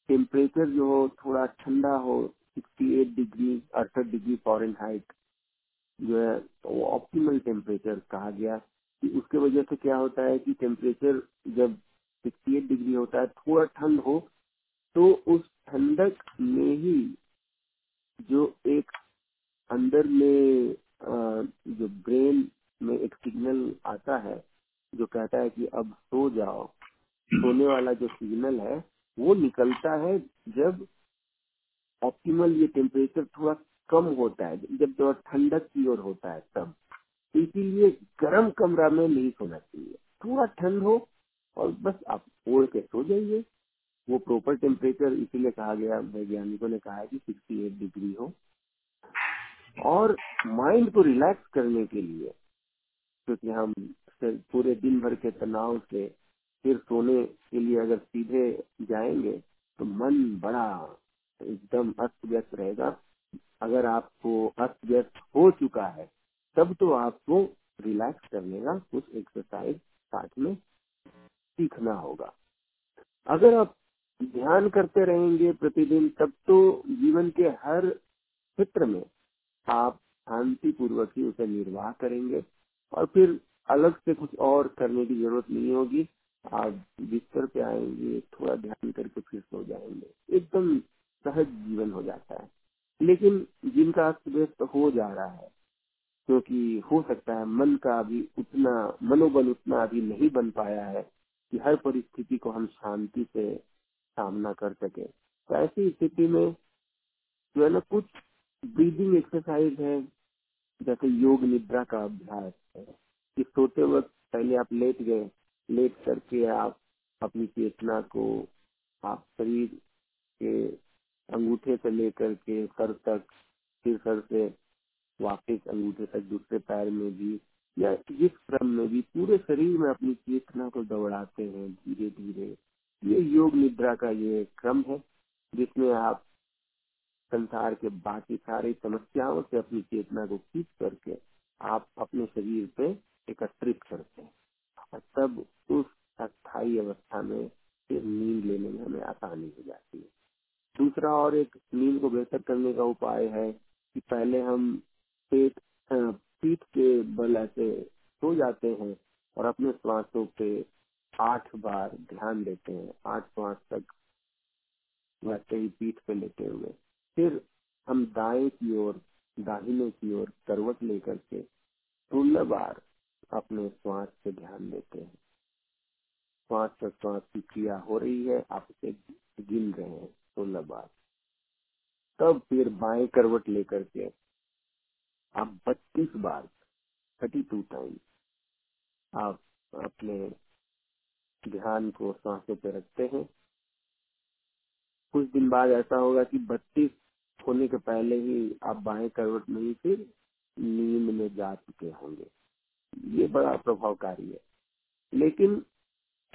टेम्परेचर जो हो थोड़ा ठंडा हो 68 डिग्री, अड़सठ डिग्री फॉरन हाइट जो है वो ऑप्टिमल टेम्परेचर कहा गया। कि उसके वजह से क्या होता है कि टेम्परेचर जब 68 डिग्री होता है, थोड़ा ठंड हो तो उस ठंडक में ही जो एक अंदर में जो ब्रेन में एक सिग्नल आता है, जो कहता है कि अब सो जाओ, सोने वाला जो सिग्नल है, वो निकलता है जब ऑप्टिमल ये टेम्परेचर थोड़ा कम होता है, जब थोड़ा ठंडक की ओर होता है तब। इसीलिए गर्म कमरा में नहीं सोना चाहिए। थोड़ा ठंड हो और बस आप ओढ़ के सो जाइए। वो प्रॉपर टेम्परेचर इसीलिए कहा गया, वैज्ञानिकों ने कहा है कि 68 डिग्री हो। और माइंड को रिलैक्स करने के लिए, क्योंकि तो हम पूरे दिन भर के तनाव से फिर सोने के लिए अगर सीधे जाएँगे तो मन बड़ा एकदम अस्त व्यस्त रहेगा। अगर आपको अस्त व्यस्त हो चुका है, तब तो आपको रिलैक्स करने का कुछ एक्सरसाइज साथ में सीखना होगा। अगर आप ध्यान करते रहेंगे प्रतिदिन, तब तो जीवन के हर क्षेत्र में आप शांति पूर्वक ही उसे निर्वाह करेंगे। और फिर अलग से कुछ और करने की ज़रूरत नहीं होगी। आप बिस्तर पे आएँगे, थोड़ा ध्यान करके फिर सो जाएँगे। एकदम सहज जीवन हो जाता है। लेकिन जिनका अस्त व्यस्त हो जा रहा है, क्योंकि हो सकता है मन का अभी उतना, मनोबल उतना अभी नहीं बन पाया है कि हर परिस्थिति को हम शांति से सामना कर सके। तो ऐसी स्थिति में जो है ना, कुछ ब्रीदिंग एक्सरसाइज है, जैसे योग निद्रा का अभ्यास है, कि सोते वक्त पहले आप लेट गए, लेट करके आप अपनी चेतना को, आप शरीर के अंगूठे से लेकर के सर तक फिर सर से वापिस अंगूठे तक, दूसरे पैर में भी, या जिस क्रम में भी पूरे शरीर में अपनी चेतना को दौड़ाते हैं धीरे धीरे ये योग निद्रा का ये क्रम है, जिसमें आप संसार के बाकी सारी समस्याओं से अपनी चेतना को खींच करके आप अपने शरीर पे एकत्रित करते हैं। और तब उस अस्थायी अवस्था में फिर नींद लेने में हमें आसानी हो जाती है। दूसरा और एक नींद को बेहतर करने का उपाय है कि पहले हम पेट पीठ के बल ऐसे सो जाते हैं और अपने श्वासों पे आठ बार ध्यान देते हैं, आठ श्वास तक वैसे ही पीठ पे लेते हुए। फिर हम दाएँ की ओर, दाहिने की ओर करवट लेकर के सोलह बार अपने श्वास पे ध्यान देते हैं। श्वास पर श्वास की क्रिया हो रही है, आप उसे गिन रहे हैं सोलह बार तब फिर बाएँ करवट लेकर के आप बत्तीस बार थर्टी टू टाइम आप अपने ध्यान को सांसों पे रखते हैं। कुछ दिन बाद ऐसा होगा कि बत्तीस होने के पहले ही आप बाएँ करवट में ही फिर नींद में जा चुके होंगे। ये बड़ा प्रभावकारी है। लेकिन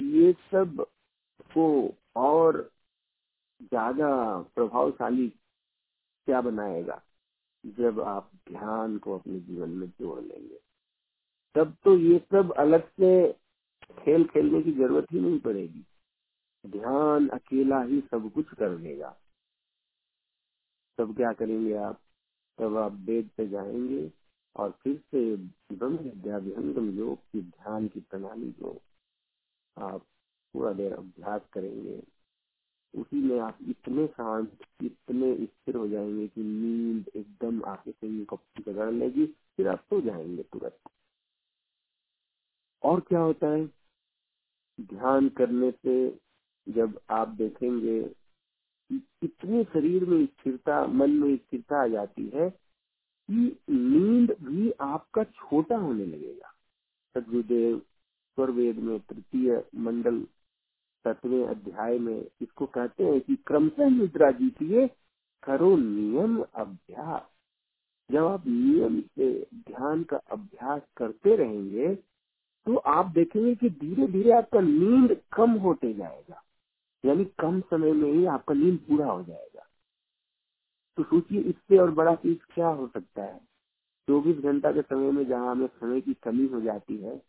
ये सबको और ज़्यादा प्रभावशाली क्या बनाएगा जब आप ध्यान को अपने जीवन में जोड़ लेंगे? तब तो ये सब अलग से खेल खेलने की ज़रूरत ही नहीं पड़ेगी। ध्यान अकेला ही सब कुछ कर देगा तब क्या करेंगे आप? तब आप बेड पे जाएँगे और फिर से ब्रह्म विद्या विहंगम योग की ध्यान की प्रणाली को आप पूरा देर अभ्यास करेंगे। उसी में आप इतने शांत, इतने स्थिर हो जाएँगे कि नींद एकदम आपके शरीर को पकड़ लेगी, फिर आप सो तो जाएँगे तुरंत। और क्या होता है? ध्यान करने से जब आप देखेंगे इतने शरीर में स्थिरता, मन में स्थिरता आ जाती है कि नींद भी आपका छोटा होने लगेगा। सदगुरुदेव स्वर वेद में तृतीय मंडल सतवें अध्याय में इसको कहते हैं कि क्रमशः निद्रा जीतिए करो नियम अभ्यास। जब आप नियम से ध्यान का अभ्यास करते रहेंगे तो आप देखेंगे कि धीरे धीरे आपका नींद कम होते जाएगा। यानी कम समय में ही आपका नींद पूरा हो जाएगा। तो सोचिए इससे और बड़ा चीज़ क्या हो सकता है? चौबीस घंटा के समय में जहाँ हमें समय की कमी हो जाती है,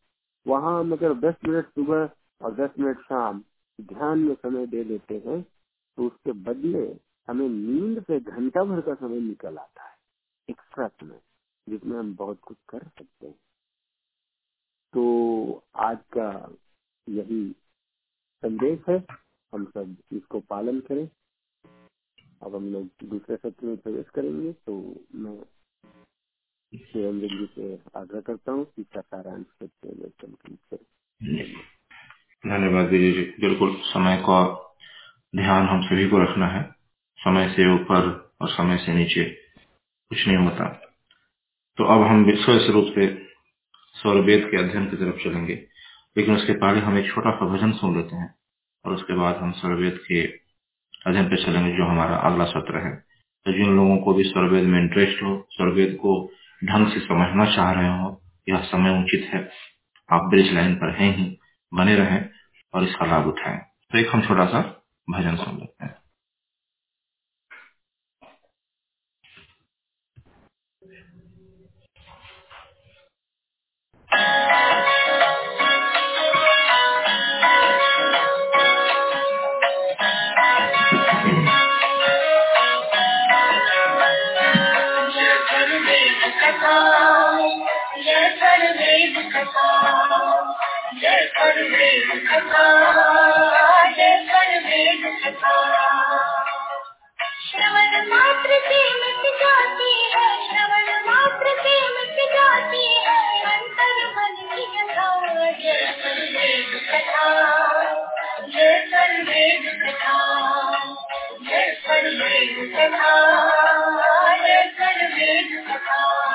वहाँ हम अगर दस मिनट सुबह और दस मिनट शाम ध्यान में समय दे देते हैं तो उसके बदले हमें नींद से घंटा भर का समय निकल आता है। एक्स्ट्रा समय जिसमें हम बहुत कुछ कर सकते हैं। तो आज का यही संदेश है। हम सब इसको पालन करें। अब हम लोग दूसरे सत्र में प्रवेश करेंगे तो मैं से आग्रह करता हूँ करें। धन्यवाद विजय जी। बिल्कुल, समय का ध्यान हम सभी को रखना है। समय से ऊपर और समय से नीचे कुछ नहीं होता। तो अब हम विशेष रूप से सौरवेद के अध्ययन की तरफ़ चलेंगे। लेकिन उसके पहले हम एक छोटा सा भजन सुन लेते हैं और उसके बाद हम सौरवेद के अध्ययन पे चलेंगे, जो हमारा अगला सत्र है। तो जिन लोगों को भी सौरवेद में इंटरेस्ट हो सौरवेद को ढंग से समझना चाह रहे हो, यह समय उचित है। आप ब्रिज लाइन पर हैं ही, बने रहें और इसका लाभ उठाएँ। तो एक हम छोटा सा भजन सुन लेते हैं। श्रवण मात्र से मिट जाती है श्रवण सर्वेद कथा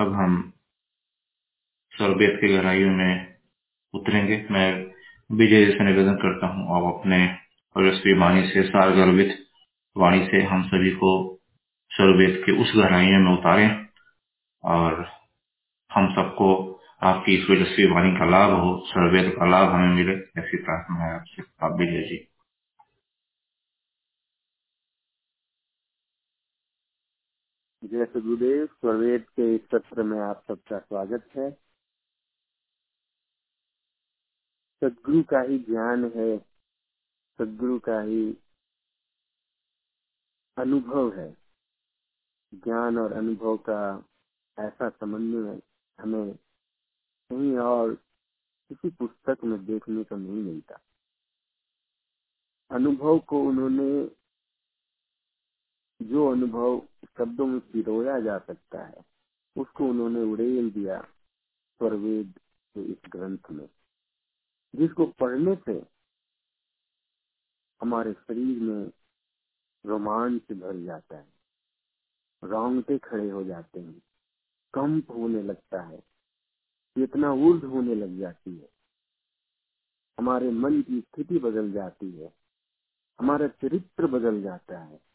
अब हम सौरवेद की गहराइयों में उतरेंगे। मैं विजय से निवेदन करता हूँ, आप अपने ओजस्वी वाणी से सार गर्वित वाणी से हम सभी को सौरवेद के उस गहराइयों में उतारें और हम सबको आपकी इस ओजस्वी वाणी का लाभ हो सौरवेद का लाभ हमें मिले। ऐसी प्रार्थना है आपसे। आप विजय जी। जय सदगुरुदेव, स्वरवेद के इस सत्र में आप सबका स्वागत है। सदगुरु का ही ज्ञान है, सदगुरु का ही अनुभव है। ज्ञान और अनुभव का ऐसा समन्वय हमें कहीं और किसी पुस्तक में देखने को नहीं मिलता। अनुभव को उन्होंने जो अनुभव शब्दों में पिरोया जा सकता है, उसको उन्होंने उड़ेल दिया स्वरवेद के इस ग्रंथ में, जिसको पढ़ने से हमारे शरीर में रोमांच भर जाता है, रोंगटे खड़े हो जाते हैं, कंप होने लगता है चेतना ऊर्ध होने लग जाती है, हमारे मन की स्थिति बदल जाती है, हमारा चरित्र बदल जाता है।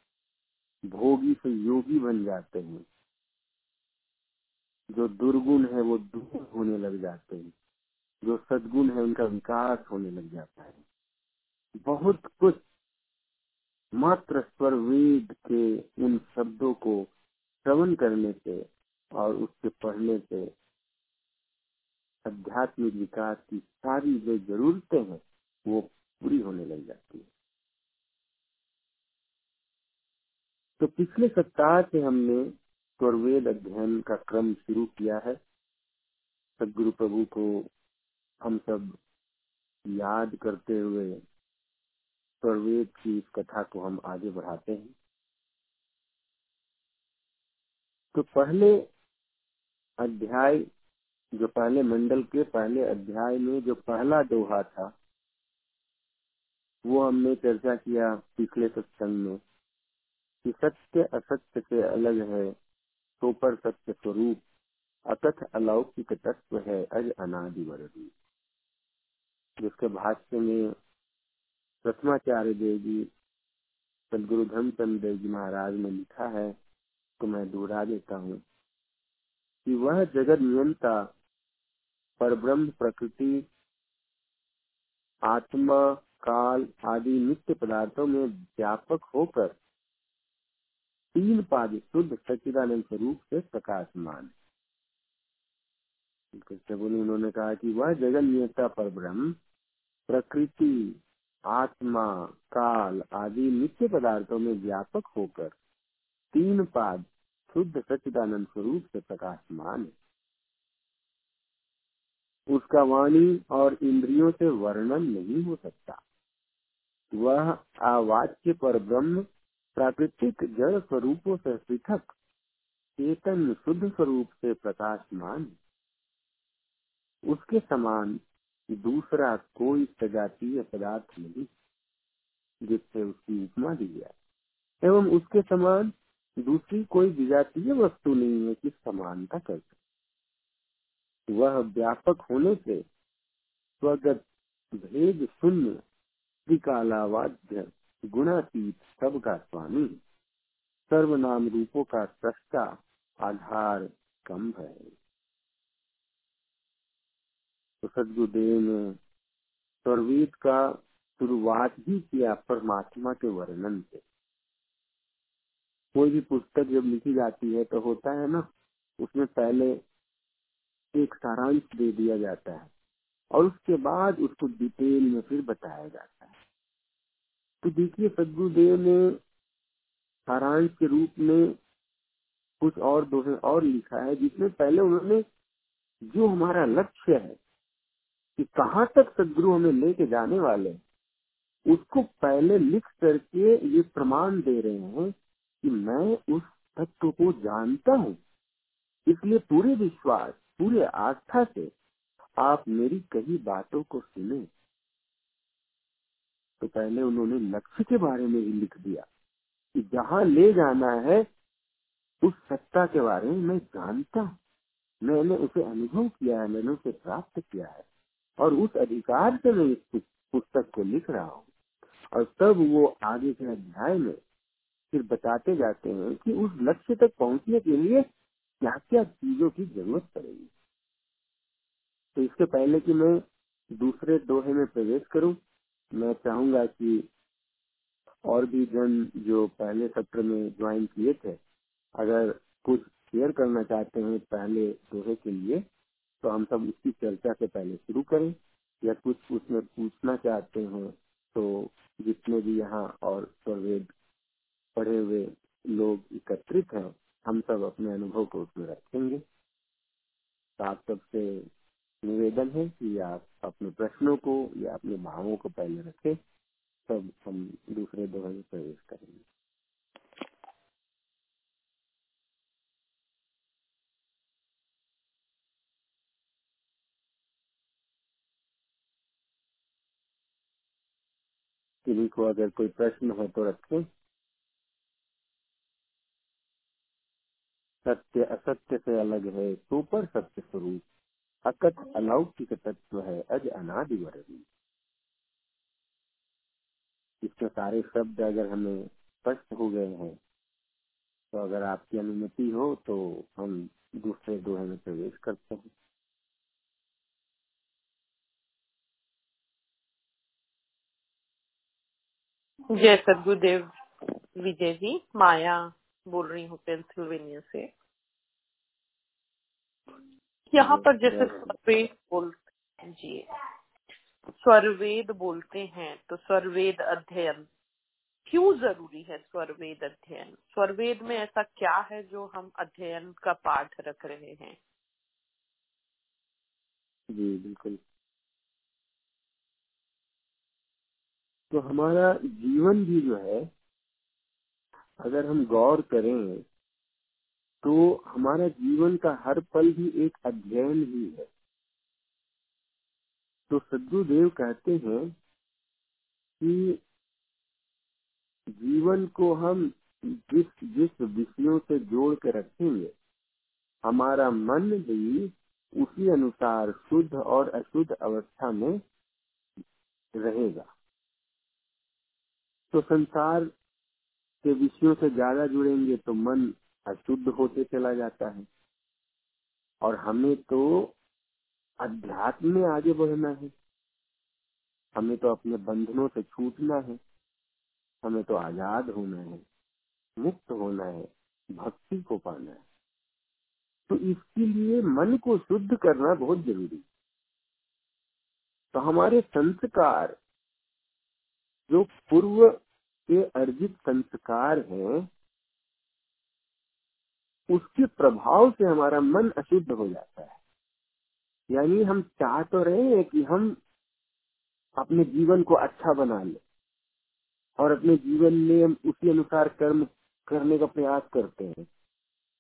भोगी से योगी बन जाते हैं। जो दुर्गुण है, वो दूर होने लग जाते हैं। जो सदगुण है, उनका विकास होने लग जाता है। बहुत कुछ मात्र स्वर वेद के उन शब्दों को श्रवण करने से और उसके पढ़ने से आध्यात्मिक विकास की सारी जो जरूरतें हैं, वो पूरी होने लग जाती है। तो पिछले सप्ताह से हमने स्वरवेद अध्ययन का क्रम शुरू किया है। सदगुरु प्रभु को हम सब याद करते हुए स्वरवेद की इस कथा को हम आगे बढ़ाते हैं। तो पहले अध्याय, जो पहले मंडल के पहले अध्याय में जो पहला दोहा था, वो हमने चर्चा किया पिछले सत्संग में। कि सत्य असत्य से अलग है तो पर सत्य स्वरूप अकथ अलौकिक तत्व है, अज अनादि वरदी। जिसके भाष्य में प्रथमाचार्य देव जी सदगुरु धर्मचंद देव जी महाराज ने लिखा है तो मैं दोहरा देता हूँ, कि वह जगत नियंता पर ब्रह्म प्रकृति, आत्मा, काल आदि नित्य पदार्थों में व्यापक होकर तीन पाद शुद्ध सच्चिदानंद स्वरूप से प्रकाशमान बोले, उन्होंने कहा कि वह जगन नियता पर ब्रह्म, प्रकृति, आत्मा, काल आदि नित्य पदार्थों में व्यापक होकर तीन पाद शुद्ध सच्चिदानंद स्वरूप से प्रकाशमान है। उसका वाणी और इंद्रियों से वर्णन नहीं हो सकता। वह आवाच्य पर ब्रह्म प्राकृतिक जड़ स्वरूपों से पृथक, चेतन शुद्ध स्वरूप से प्रकाशमान। उसके समान दूसरा कोई सजातीय पदार्थ नहीं, जिससे उसकी उपमा दी जाए एवं उसके समान दूसरी कोई विजातीय वस्तु नहीं है कि समानता कर वह व्यापक होने से स्वगत भेद शून्य त्रिकालावाद्य गुणातीत सबका स्वामी। सर्वनाम रूपों का सस्ता आधार कम है। तो सदगुरुदेव ने सर्वीत का शुरुआत ही किया परमात्मा के वर्णन से। कोई भी पुस्तक जब लिखी जाती है तो होता है ना, उसमें पहले एक सारांश दे दिया जाता है और उसके बाद उसको डिटेल में फिर बताया जाता है। तो देखिए, सदगुरुदेव ने सारांश के रूप में कुछ और दोहे और लिखा है, जिसमें पहले उन्होंने जो हमारा लक्ष्य है कि कहाँ तक सदगुरु हमें लेके जाने वाले उसको पहले लिख करके ये प्रमाण दे रहे हैं कि मैं उस तत्व को जानता हूँ। इसलिए पूरे विश्वास, पूरे आस्था से आप मेरी कही बातों को सुने। तो पहले उन्होंने लक्ष्य के बारे में ही लिख दिया कि जहाँ ले जाना है, उस सत्ता के बारे में मैं जानता हूँ। मैंने उसे अनुभव किया है, मैंने उसे प्राप्त किया है और उस अधिकार से मैं इस पुस्तक को लिख रहा हूँ। और तब वो आगे के अध्याय में फिर बताते जाते हैं कि उस लक्ष्य तक पहुँचने के लिए क्या क्या चीज़ों की ज़रूरत पड़ेगी। तो इसके पहले कि मैं दूसरे दोहे में प्रवेश करूँ मैं चाहूँगा कि और भी जन जो पहले सत्र में ज्वाइन किए थे, अगर कुछ शेयर करना चाहते हैं पहले दोहे के लिए तो हम सब उसकी चर्चा से पहले शुरू करें, या कुछ उसमें पूछना चाहते हैं तो जितने भी यहाँ और स्वरवेद पढ़े हुए लोग एकत्रित हैं, हम सब अपने अनुभव को उसमें रखेंगे। आप सबसे निवेदन है कि आप अपने प्रश्नों को या अपने भावों को पहले रखें, तब हम दूसरे दोहर में प्रवेश करेंगे। किसी को अगर कोई प्रश्न हो तो रखें। सत्य, असत्य से अलग है तो सुपर सत्य स्वरूप। अकट अलौकिक तत्व है, अज अनादि वरदी। इसके सारे शब्द अगर हमें स्पष्ट हो गए हैं तो अगर आपकी अनुमति हो तो हम दूसरे दोहे में प्रवेश करते हैं। जय सदगुरुदेव विजय जी, माया बोल रही हूँ पेंसिल्वेनिया से। यहाँ पर जैसे बोलते बोल जी स्वरवेद बोलते हैं तो स्वरवेद अध्ययन। क्यों ज़रूरी है स्वरवेद अध्ययन? स्वरवेद में ऐसा क्या है जो हम अध्ययन का पाठ रख रहे हैं? जी बिल्कुल। तो हमारा जीवन भी जो है अगर हम गौर करें तो हमारा जीवन का हर पल भी एक अध्ययन ही है। तो सद्गुरुदेव कहते हैं कि जीवन को हम जिस जिस विषयों से जोड़ के रखेंगे, हमारा मन भी उसी अनुसार शुद्ध और अशुद्ध अवस्था में रहेगा। तो संसार के विषयों से ज़्यादा जुड़ेंगे तो मन अशुद्ध होते चला जाता है। और हमें तो अध्यात्म में आगे बढ़ना है। हमें तो अपने बंधनों से छूटना है। हमें तो आज़ाद होना है, मुक्त होना है, भक्ति को पाना है। तो इसके लिए मन को शुद्ध करना बहुत ज़रूरी तो हमारे संस्कार, जो पूर्व के अर्जित संस्कार हैं उसके प्रभाव से हमारा मन अशुद्ध हो जाता है। यानी हम चाह तो रहे हैं कि हम अपने जीवन को अच्छा बना ले और अपने जीवन में हम उसी अनुसार कर्म करने का प्रयास करते हैं।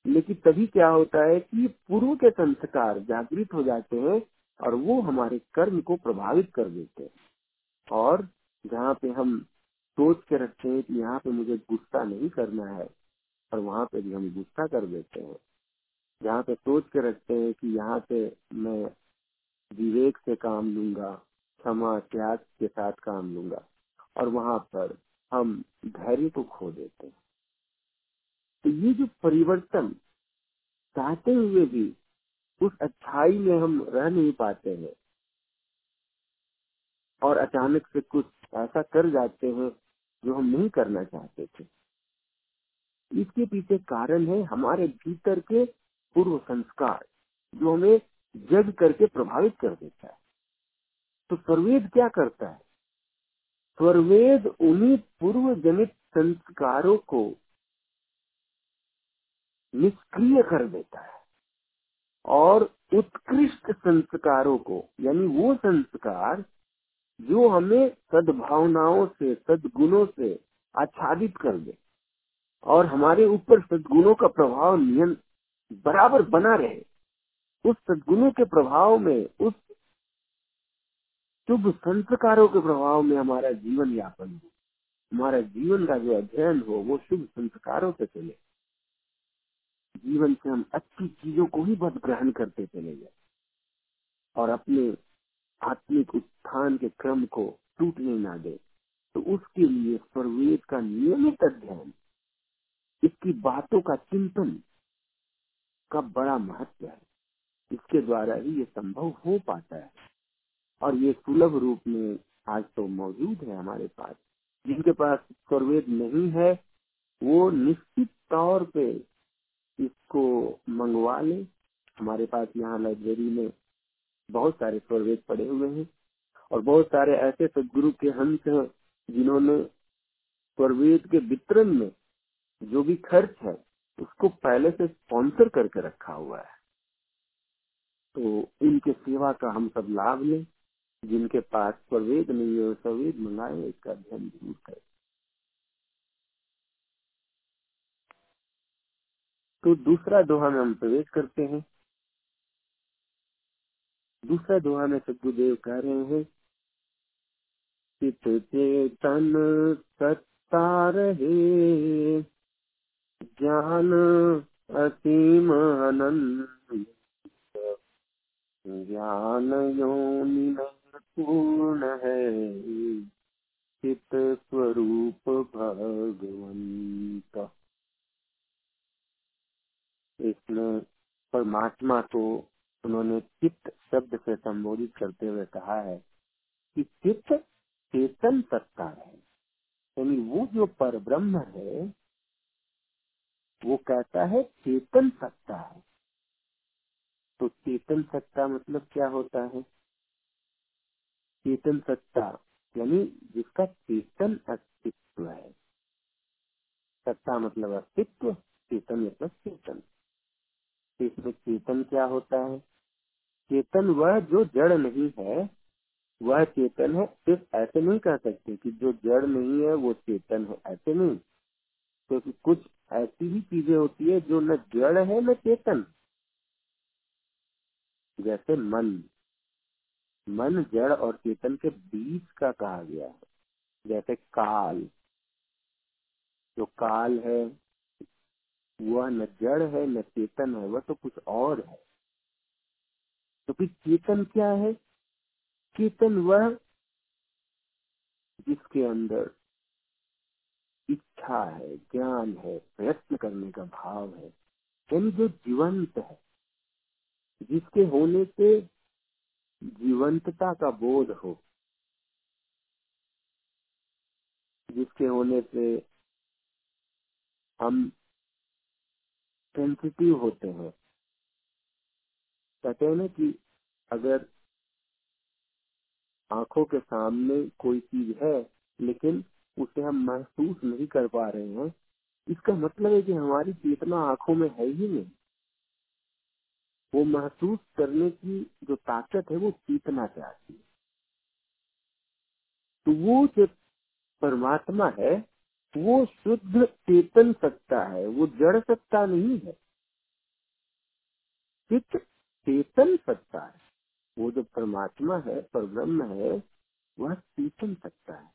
लेकिन तभी क्या होता है कि पूर्व के संस्कार जागृत हो जाते हैं और वो हमारे कर्म को प्रभावित कर देते हैं। और जहाँ पे हम सोच के रखते हैं कि यहाँ पे मुझे गुस्सा नहीं करना है और वहाँ पे भी हम गुस्सा कर देते हैं। जहाँ पे सोच के रखते हैं कि यहाँ पे मैं विवेक से काम लूँगा, क्षमा, त्याग के साथ काम लूँगा और वहाँ पर हम धैर्य को खो देते हैं। तो ये जो परिवर्तन चाहते हुए भी उस अच्छाई में हम रह नहीं पाते हैं और अचानक से कुछ ऐसा कर जाते हैं जो हम नहीं करना चाहते थे। इसके पीछे कारण है हमारे भीतर के पूर्व संस्कार, जो हमें जग करके प्रभावित कर देता है। तो स्वरवेद क्या करता है? स्वरवेद उन्हीं पूर्व जनित संस्कारों को निष्क्रिय कर देता है और उत्कृष्ट संस्कारों को, यानी वो संस्कार जो हमें सद्भावनाओं से, सदगुणों से आच्छादित कर दे और हमारे ऊपर सदगुणों का प्रभाव नियन बराबर बना रहे। उस सदगुणों के प्रभाव में, उस शुभ संस्कारों के प्रभाव में हमारा जीवन यापन हो। हमारा जीवन का जो अध्ययन हो, वो शुभ संस्कारों से चले। जीवन से हम अच्छी चीज़ों को ही बद ग्रहण करते चले जाए। और अपने आत्मिक उत्थान के क्रम को टूटने ना दे। तो उसके लिए स्वरवेद का नियमित अध्ययन इसकी बातों का चिंतन का बड़ा महत्व है। इसके द्वारा ही ये संभव हो पाता है। और ये सुलभ रूप में आज तो मौजूद है हमारे पास। जिनके पास स्वरवेद नहीं है, वो निश्चित तौर पे इसको मंगवा ले। हमारे पास यहाँ लाइब्रेरी में बहुत सारे स्वरवेद पड़े हुए हैं और बहुत सारे ऐसे सदगुरु के हंस जिन्होंने स्वरवेद के वितरण में जो भी खर्च है, उसको पहले से स्पॉन्सर करके रखा हुआ है। तो इनके सेवा का हम सब लाभ लें, जिनके पास स्वरवेद नहीं है स्वरवेद मंगाए इसका अध्ययन ज़रूर करें। तो दूसरा दोहा में हम प्रवेश करते हैं। दूसरा दोहा में सदगुरुदेव कह रहे हैं चित चेतन सत्ता रहे ज्ञान असीम अनंत ज्ञान योनि पूर्ण है। चित स्वरूप भगवंत इसमें परमात्मा को उन्होंने चित्त शब्द से संबोधित करते हुए कहा है कि चित्त चेतन सत्ता है। यानी वो जो पर ब्रह्म है वो कहता है, चेतन सत्ता है। तो चेतन सत्ता मतलब क्या होता है? चेतन सत्ता यानी जिसका चेतन अस्तित्व है। सत्ता मतलब अस्तित्व, चेतन मतलब चेतन। इसमें चेतन क्या होता है? चेतन वह जो जड़ नहीं है, वह चेतन है। सिर्फ़ ऐसे नहीं कह सकते कि जो जड़ नहीं है, वो चेतन है। ऐसे नहीं। क्योंकि तो कुछ ऐसी भी चीज़ें होती है जो न जड़ है, न चेतन। जैसे मन। मन जड़ और चेतन के बीच का कहा गया है। जैसे काल। जो काल है, वह न जड़ है, न चेतन है, वह तो कुछ और है। तो फिर चेतन क्या है? चेतन वह जिसके अंदर इच्छा है, ज्ञान है, प्रयत्न करने का भाव है, यानी जो जीवंत है, जिसके होने से जीवंतता का बोध हो, जिसके होने से हम सेंसिटिव होते हैं। कहते हैं ना कि अगर आँखों के सामने कोई चीज़ है, लेकिन उसे हम महसूस नहीं कर पा रहे हैं। इसका मतलब है कि हमारी चेतना आँखों में है ही नहीं। वो महसूस करने की जो ताकत है, वो चेतना चाहती है। तो वो जो परमात्मा है, वो शुद्ध चेतन सत्ता है, वो जड़ सत्ता नहीं है। चित्त चेतन सत्ता है। वो जो परमात्मा है पर ब्रह्म है, वह चेतन सत्ता है।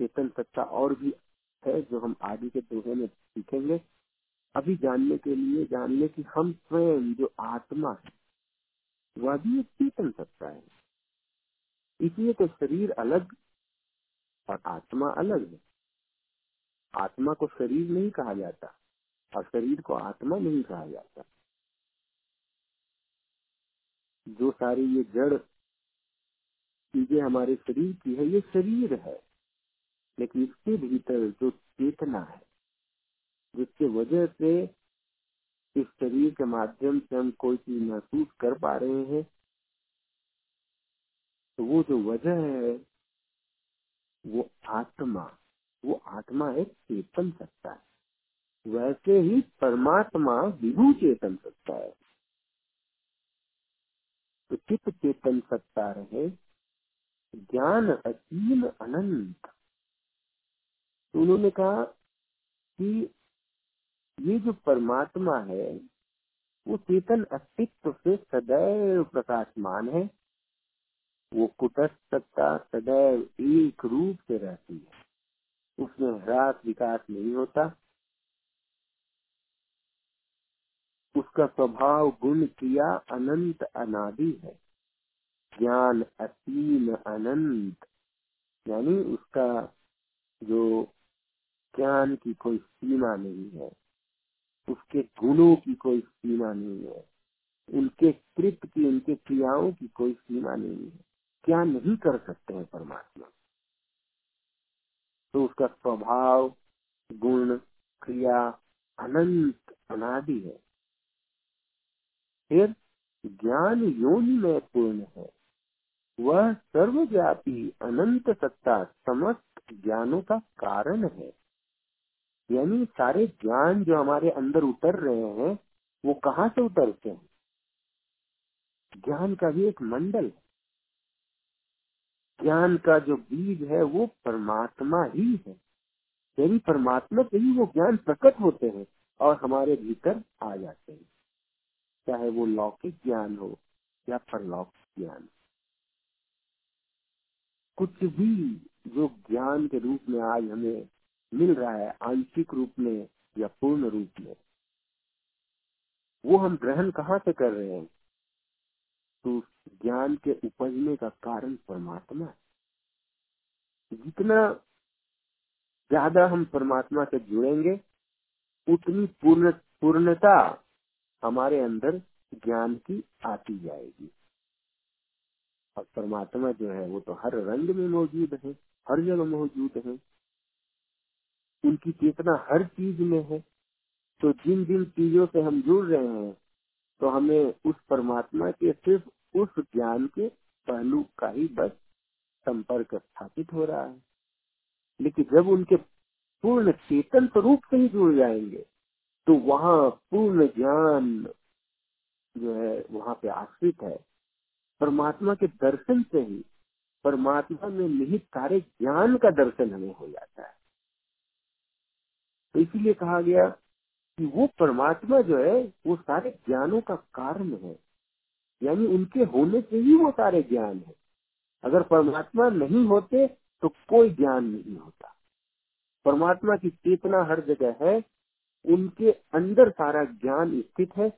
चेतन सत्ता और भी है जो हम आदि के दोहे में सीखेंगे। अभी जानने के लिए, जानने की हम स्वयं जो आत्मा है, वह भी एक चेतन सत्ता है। इसलिए तो शरीर अलग और आत्मा अलग है। आत्मा को शरीर नहीं कहा जाता और शरीर को आत्मा नहीं कहा जाता। जो सारी ये जड़ चीज़ें हमारे शरीर की है, ये शरीर है। लेकिन इसके भीतर जो चेतना है, जिसके वजह से इस शरीर के माध्यम से हम कोई चीज़ महसूस कर पा रहे हैं तो वो जो वजह है, वो आत्मा वो आत्मा एक चेतन सत्ता है। वैसे ही परमात्मा विभू चेतन सत्ता है। तो चित्त चेतन सत्ता रहे? ज्ञान असीम अनंत। तो उन्होंने कहा कि ये जो परमात्मा है, वो चेतन अस्तित्व से सदैव प्रकाशमान है। वो कुटस्थ सत्ता सदैव एक रूप से रहती है। उसमें ह्रास विकास नहीं होता। उसका स्वभाव, गुण किया अनंत अनादि है। ज्ञान असीम अनंत। यानी उसका जो ज्ञान की कोई सीमा नहीं है, उसके गुणों की कोई सीमा नहीं है, उनके कृत की, उनके क्रियाओं की कोई सीमा नहीं है। क्या नहीं कर सकते हैं परमात्मा? तो उसका स्वभाव, गुण, क्रिया अनंत अनादि है। फिर ज्ञान योनि में पूर्ण है। वह सर्वव्यापी अनंत सत्ता समस्त ज्ञानों का कारण है। यानी सारे ज्ञान जो हमारे अंदर उतर रहे हैं, वो कहाँ से उतरते हैं? ज्ञान का भी एक मंडल है। ज्ञान का जो बीज है, वो परमात्मा ही है। यही परमात्मा से ही वो ज्ञान प्रकट होते हैं और हमारे भीतर आ जाते हैं। चाहे वो लौकिक ज्ञान हो या परलौकिक ज्ञान। कुछ भी जो ज्ञान के रूप में आज हमें मिल रहा है आंशिक रूप में या पूर्ण रूप में। वो हम ग्रहण कहाँ से कर रहे हैं? तो ज्ञान के उपजने का कारण परमात्मा जितना ज़्यादा हम परमात्मा से जुड़ेंगे, उतनी पूर्ण, पूर्णता हमारे अंदर ज्ञान की आती जाएगी। और परमात्मा जो है, वो तो हर रंग में मौजूद है, हर जगह मौजूद है। उनकी चेतना हर चीज़ में है। तो जिन जिन चीज़ों से हम जुड़ रहे हैं तो हमें उस परमात्मा के सिर्फ़ उस ज्ञान के पहलू का ही बस संपर्क स्थापित हो रहा है। लेकिन जब उनके पूर्ण चेतन स्वरूप से ही जुड़ जाएँगे तो वहाँ पूर्ण ज्ञान जो है, वहाँ पे आश्रित है। परमात्मा के दर्शन से ही, परमात्मा में निहित सारे ज्ञान का दर्शन हमें हो जाता है। तो इसीलिए कहा गया कि वो परमात्मा जो है, वो सारे ज्ञानों का कारण है। यानी उनके होने से ही वो सारे ज्ञान है। अगर परमात्मा नहीं होते तो कोई ज्ञान नहीं होता। परमात्मा की चेतना हर जगह है, उनके अंदर सारा ज्ञान स्थित है,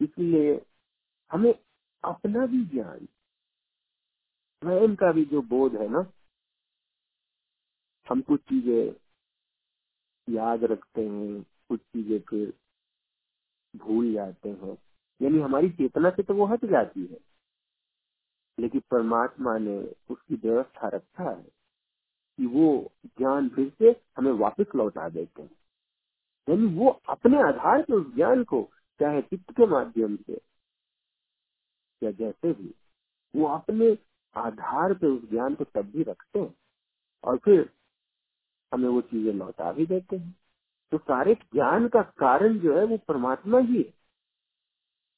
इसलिए हमें अपना भी ज्ञान स्वयं का भी जो बोध है ना, हम कुछ चीज़ें याद रखते हैं, कुछ चीज़ें फिर भूल जाते हैं। यानी हमारी चेतना से तो वो हट जाती है। लेकिन परमात्मा ने उसकी व्यवस्था रखा है कि वो ज्ञान फिर से हमें वापस लौटा देते हैं। यानी वो अपने आधार पे उस ज्ञान को, चाहे चित्त के माध्यम से या जैसे भी, वो अपने आधार पे उस ज्ञान को तब भी रखते हैं। और फिर हमें वो चीज़ें लौटा भी देते हैं। तो सारे ज्ञान का कारण जो है वो परमात्मा ही है।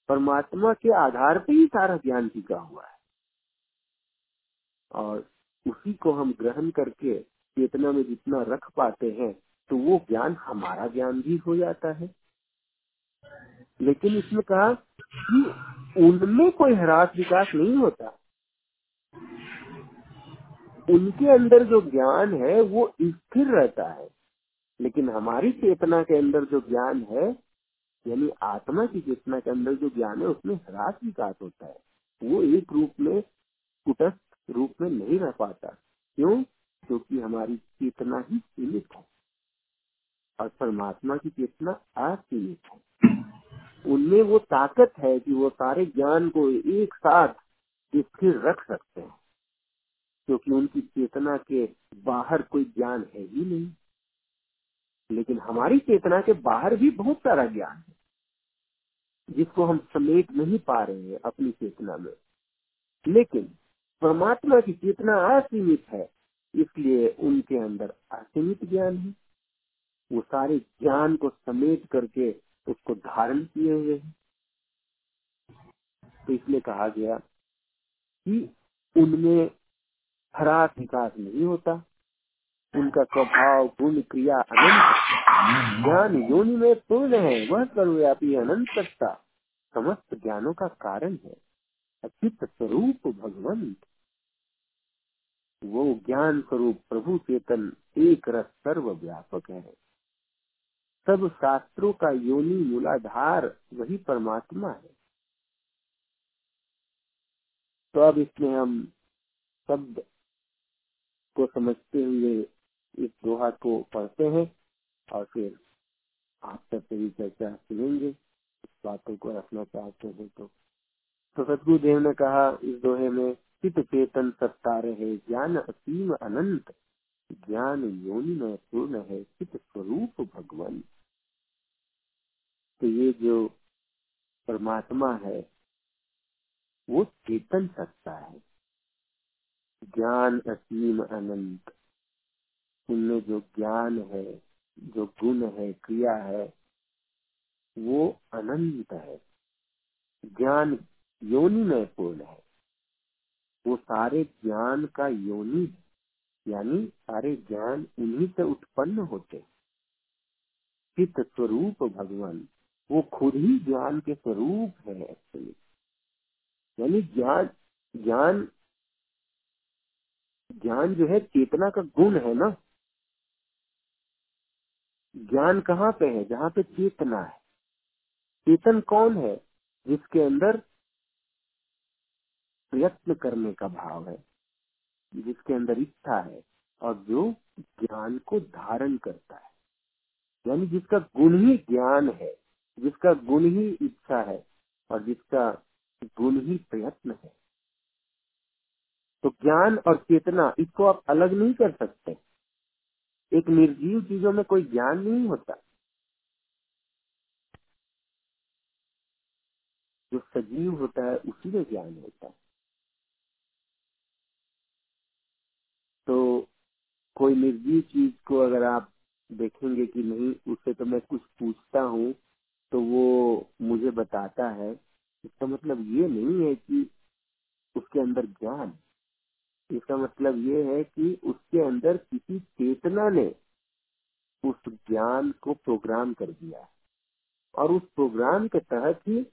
परमात्मा के आधार पे ही सारा ज्ञान टिका हुआ है। और उसी को हम ग्रहण करके चेतना में जितना रख पाते हैं तो वो ज्ञान हमारा ज्ञान भी हो जाता है। लेकिन इसमें कहा कि उनमें कोई ह्रास विकास नहीं होता। उनके अंदर जो ज्ञान है, वो स्थिर रहता है। लेकिन हमारी चेतना के अंदर जो ज्ञान है, यानी आत्मा की चेतना के अंदर जो ज्ञान है, उसमें ह्रास विकास होता है। वो एक रूप में, कुटस्थ रूप में नहीं रह पाता। क्यों? क्योंकि हमारी चेतना ही सीमित है। और परमात्मा की चेतना असीमित है। उनमें वो ताकत है कि वो सारे ज्ञान को एक साथ स्थिर रख सकते हैं। क्योंकि उनकी चेतना के बाहर कोई ज्ञान है ही नहीं। लेकिन हमारी चेतना के बाहर भी बहुत सारा ज्ञान है, जिसको हम समेट नहीं पा रहे हैं अपनी चेतना में। लेकिन परमात्मा की चेतना असीमित है, इसलिए उनके अंदर असीमित ज्ञान है। वो सारे ज्ञान को समेट करके उसको धारण किए हुए हैं। तो इसलिए कहा गया कि उनमें हरास विकास नहीं होता। उनका स्वभाव, गुण, क्रिया अनंत। ज्ञान योनि में पूर्ण है, वह सर्वव्यापी अनंत सत्ता समस्त ज्ञानों का कारण है। अचित स्वरूप भगवंत। वो ज्ञान स्वरूप प्रभु चेतन एक रस सर्व व्यापक है। सब शास्त्रों का योनि मूलाधार वही परमात्मा है। तो अब इसमें हम शब्द को समझते हुए इस दोहा को पढ़ते हैं और फिर आप सबसे भी चर्चा सुनेंगे। बातों को रखना चाहते हैं तो। तो सदगुरुदेव ने कहा, इस दोहे में चित चेतन सत्ता रहे ज्ञान असीम अनंत, ज्ञान योनि में पूर्ण है चित स्वरूप भगवान। तो ये जो परमात्मा है, वो चेतन सत्ता है। ज्ञान असीम अनंत। उनमें जो ज्ञान है, जो गुण है, क्रिया है, वो अनंत है। ज्ञान योनि में पूर्ण है। वो सारे ज्ञान का योनि यानी सारे ज्ञान उन्हीं से उत्पन्न होते चित्त स्वरूप भगवान, वो खुद ही ज्ञान के स्वरूप है एक्चुअली यानी ज्ञान ज्ञान ज्ञान जो है चेतना का गुण है ना। ज्ञान कहाँ पे है? जहाँ पे चेतना है। चेतन कौन है? जिसके अंदर प्रयत्न करने का भाव है, जिसके अंदर इच्छा है और जो ज्ञान को धारण करता है। यानी जिसका गुण ही ज्ञान है, जिसका गुण ही इच्छा है और जिसका गुण ही प्रयत्न है। तो ज्ञान और चेतना, इसको आप अलग नहीं कर सकते। एक निर्जीव चीज़ों में कोई ज्ञान नहीं होता। जो सजीव होता है, उसी में ज्ञान होता है। तो कोई निर्जीव चीज़ को अगर आप देखेंगे कि नहीं उससे तो मैं कुछ पूछता हूँ तो वो मुझे बताता है। इसका मतलब ये नहीं है कि उसके अंदर ज्ञान इसका मतलब ये है कि उसके अंदर किसी चेतना ने उस ज्ञान को प्रोग्राम कर दिया है। और उस प्रोग्राम के तहत ही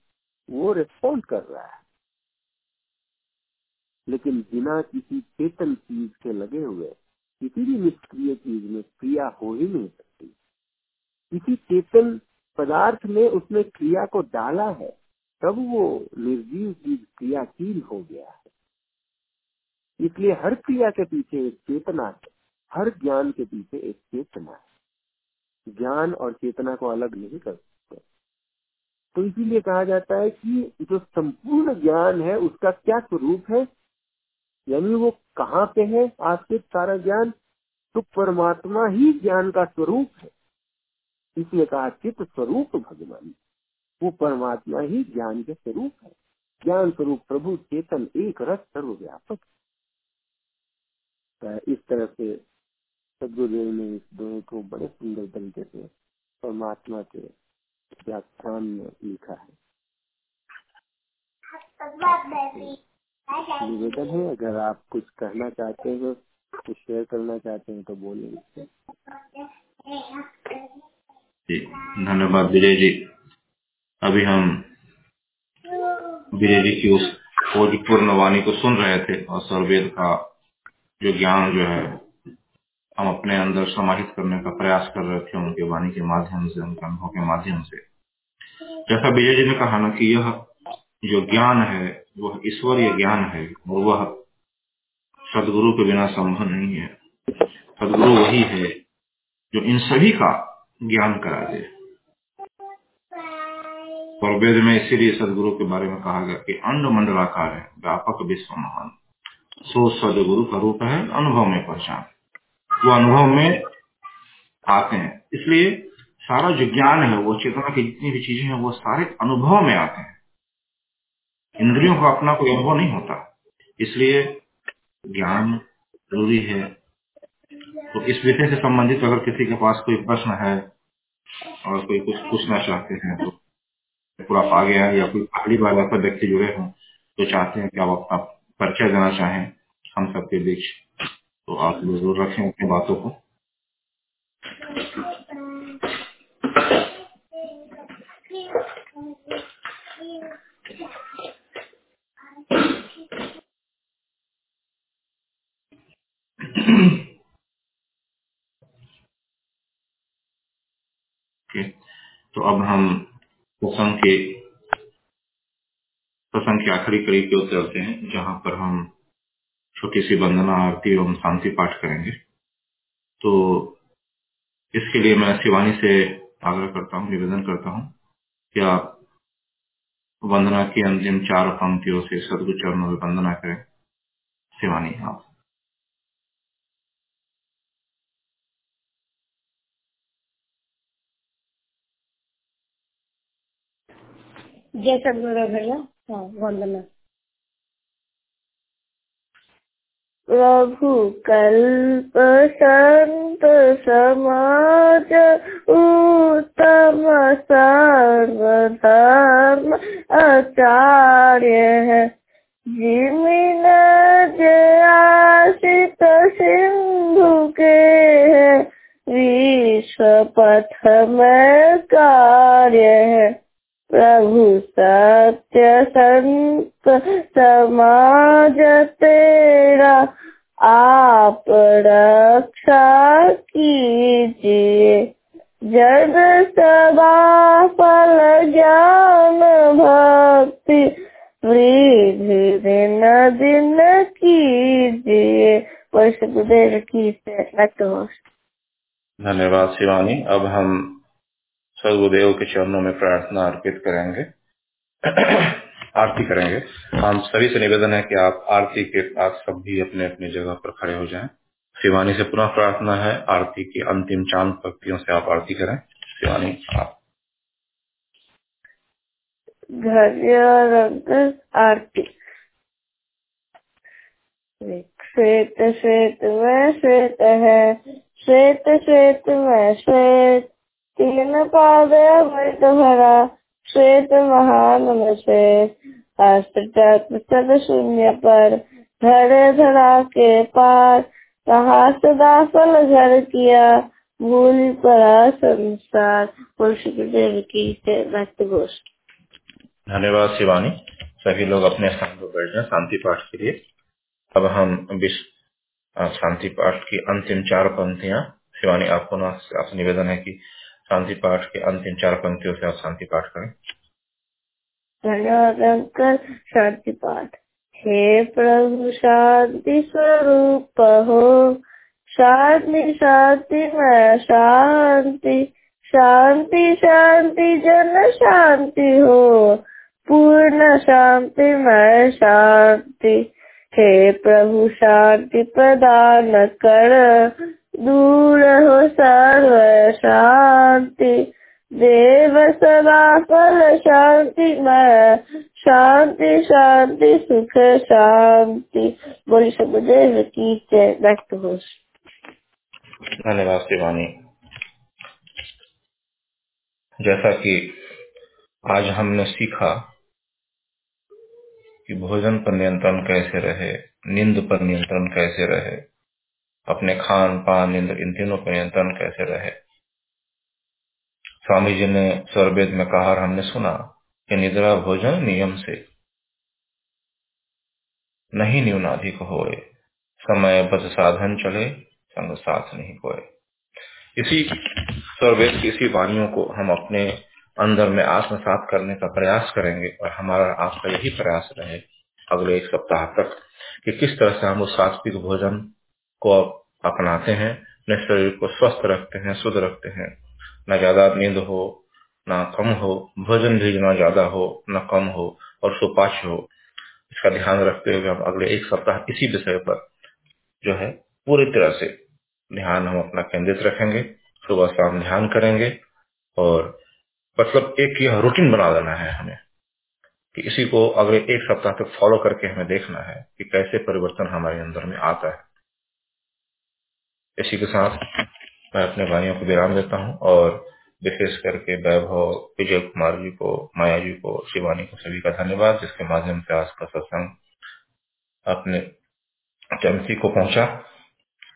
वो रिस्पॉन्ड कर रहा है। लेकिन बिना किसी चेतन चीज़ के लगे हुए, किसी भी निष्क्रिय चीज़ में क्रिया हो ही नहीं सकती। किसी चेतन पदार्थ में उसने क्रिया को डाला है, तब वो निर्जीव चीज़ क्रियाशील हो गया। है इसलिए हर क्रिया के पीछे एक चेतना है, हर ज्ञान के पीछे एक चेतना है। ज्ञान और चेतना को अलग नहीं कर सकते। तो इसीलिए कहा जाता है कि जो संपूर्ण ज्ञान है, उसका क्या स्वरूप है? यानी वो कहाँ पे है आश्रित सारा ज्ञान? तो परमात्मा ही ज्ञान का स्वरूप है। इसलिए कहा चित्त स्वरूप भगवान। वो परमात्मा ही ज्ञान के स्वरूप है। ज्ञान स्वरूप प्रभु चेतन एक रस सर्वव्यापक इस तरह से सदगुरुदेव ने इस दोहे को बड़े सुंदर तरीके से परमात्मा के व्याख्यान में लिखा है। निवेदन है, अगर आप कुछ कहना चाहते हैं, कुछ शेयर करना चाहते हैं तो बोलिए जी, धन्यवाद विजय जी। अभी हम विजय जी की उस पूर्ण वाणी को सुन रहे थे और सर्वेद का जो ज्ञान जो है, हम अपने अंदर समाहित करने का प्रयास कर रहे थे उनके वाणी के माध्यम से, उनके अनुभव के माध्यम से। जैसा विजय जी ने कहा ना कि यह जो ज्ञान है, वह ईश्वरीय ज्ञान है और वह सदगुरु के बिना संभव नहीं है। सदगुरु वही है जो इन सभी का ज्ञान करा दे। और वेद में इसीलिए सदगुरु के बारे में कहा गया कि अंड मंडलाकार है, व्यापक विश्व महान। सो सदगुरु का रूप है, अनुभव में पहचान वो अनुभव में आते हैं। इसलिए सारा जो ज्ञान है, वो चेतना की जितनी भी चीज़ें हैं, वो सारे अनुभव में आते हैं। इंद्रियों का अपना कोई अनुभव नहीं होता। इसलिए ज्ञान ज़रूरी है। तो इस विषय से संबंधित अगर किसी के पास कोई प्रश्न है और कोई कुछ पूछना चाहते हैं तो पूरा आ गया या कोई पहली बार आपका व्यक्ति जुड़े हों तो चाहते हैं कि आप अपना परिचय देना चाहें, हम सबके बीच। तो आप ज़रूर रखें अपनी बातों को। तो अब हम प्रसंग के प्रसंग के आखिरी कड़ी की ओर चलते हैं, जहाँ पर हम छोटी सी वंदना, आरती एवं शांति पाठ करेंगे। तो इसके लिए मैं शिवानी से आग्रह करता हूँ, निवेदन करता हूँ कि आप वंदना की अंतिम चार पंक्तियों से सदगुरु चरणों में वंदना करें। शिवानी, आप। जय सदगुरु भैया। हाँ प्रभु कल्प संत समाज उत्तम सर्वधर्म आचार्य है। जिमिन आशित सिंधु के है। विश्व पथ में कार्य है। प्रभु सत्य संत समाज तेरा, आप रक्षा कीजिए। जग सदा फल ज्ञान भक्ति, वृद्धि दिन दिन कीजिए। गुरुदेव की धन्यवाद शिवानी। अब हम सदगुरुदेव के चरणों में प्रार्थना अर्पित करेंगे। <clears throat> आरती करेंगे। हम सभी से निवेदन है कि आप आरती के पास सब भी अपने अपनी जगह पर खड़े हो जाएँ। शिवानी से पुनः प्रार्थना है। आरती की अंतिम चाँद भक्तियों से आप आरती करें। शिवानी आप। आरती। श्वेत श्वेत वह श्वेत है। श्वेत श्वेत वह श्वेत। तीन पाद अमृत भरा श्वेत महान श्वेत अष्ट शून्य पर धरे धरा के पार कहा सदा फल घर किया भूल पड़ा संसार देव की भक्त गोष्ठ धन्यवाद शिवानी। सभी लोग अपने स्थान पर बैठ जाए शांति पाठ के लिए। अब हम विश्व शांति पाठ की अंतिम चार पंक्तियाँ। शिवानी, आपको ना आपसे निवेदन है कि शांति पाठ के अंतिम चार पंक्तियों से आप शांति पाठ करें। धन्यवाद शांति पाठ। हे प्रभु, शांति स्वरूप हो। शांति शांति, मैं शांति। शांति शांति, जन शांति हो। पूर्ण शांति, मैं शांति। हे प्रभु, शांति प्रदान कर। दूर हो सर्व शांति। देव सदा फल शांति, मैं शांति शांति, सुख, शांति। बोली समुदेव की जय। व्यक्त हो धन्यवाद, शिवानी। जैसा कि आज हमने सीखा कि भोजन पर नियंत्रण कैसे रहे, नींद पर नियंत्रण कैसे रहे अपने खान पान नींद इन तीनों पर नियंत्रण कैसे रहे? स्वामी जी ने स्वरवेद में कहा हमने सुना कि निद्रा भोजन नियम से नहीं न्यूनाधिक होए। समय बस साधन चले, संग साथ नहीं होए इसी स्वरवेद की इसी वाणियों को हम अपने अंदर में आत्मसात करने का प्रयास करेंगे, और हमारा आपका यही प्रयास रहे अगले एक सप्ताह तक कि किस तरह से हम उस सात्विक भोजन को अपनाते हैं, अपने शरीर को स्वस्थ रखते हैं, शुद्ध रखते हैं। न ज़्यादा नींद हो, न कम हो, भोजन भी न ज़्यादा हो, न कम हो और सुपाच्य हो। इसका ध्यान रखते हुए हम अगले एक सप्ताह इसी विषय पर जो है पूरी तरह से ध्यान हम अपना केंद्रित रखेंगे। सुबह शाम ध्यान करेंगे और मतलब एक यह रूटीन बना देना है हमें कि इसी को अगले एक सप्ताह तक फॉलो करके हमें देखना है कि कैसे परिवर्तन हमारे अंदर में आता है। इसी के साथ मैं अपने भाइयों को विराम देता हूँ और विशेष करके वैभव, विजय कुमार जी को, माया जी को, शिवानी को सभी का धन्यवाद, जिसके माध्यम से आज का सत्संग अपने चमसी को पहुँचा।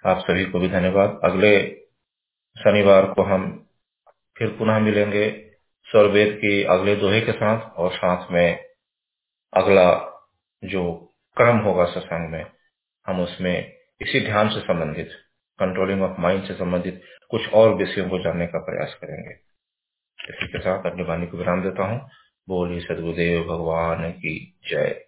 आप सभी को भी धन्यवाद। अगले शनिवार को हम फिर पुनः मिलेंगे स्वरवेद की अगले दोहे के साथ और साथ में अगला जो क्रम होगा सत्संग में, हम उसमें इसी ध्यान से संबंधित कंट्रोलिंग ऑफ़ माइंड से संबंधित कुछ और विषयों को जानने का प्रयास करेंगे। इसी के साथ अपनी वाणी को विराम देता हूँ। बोलिए सदगुरुदेव भगवान की जय।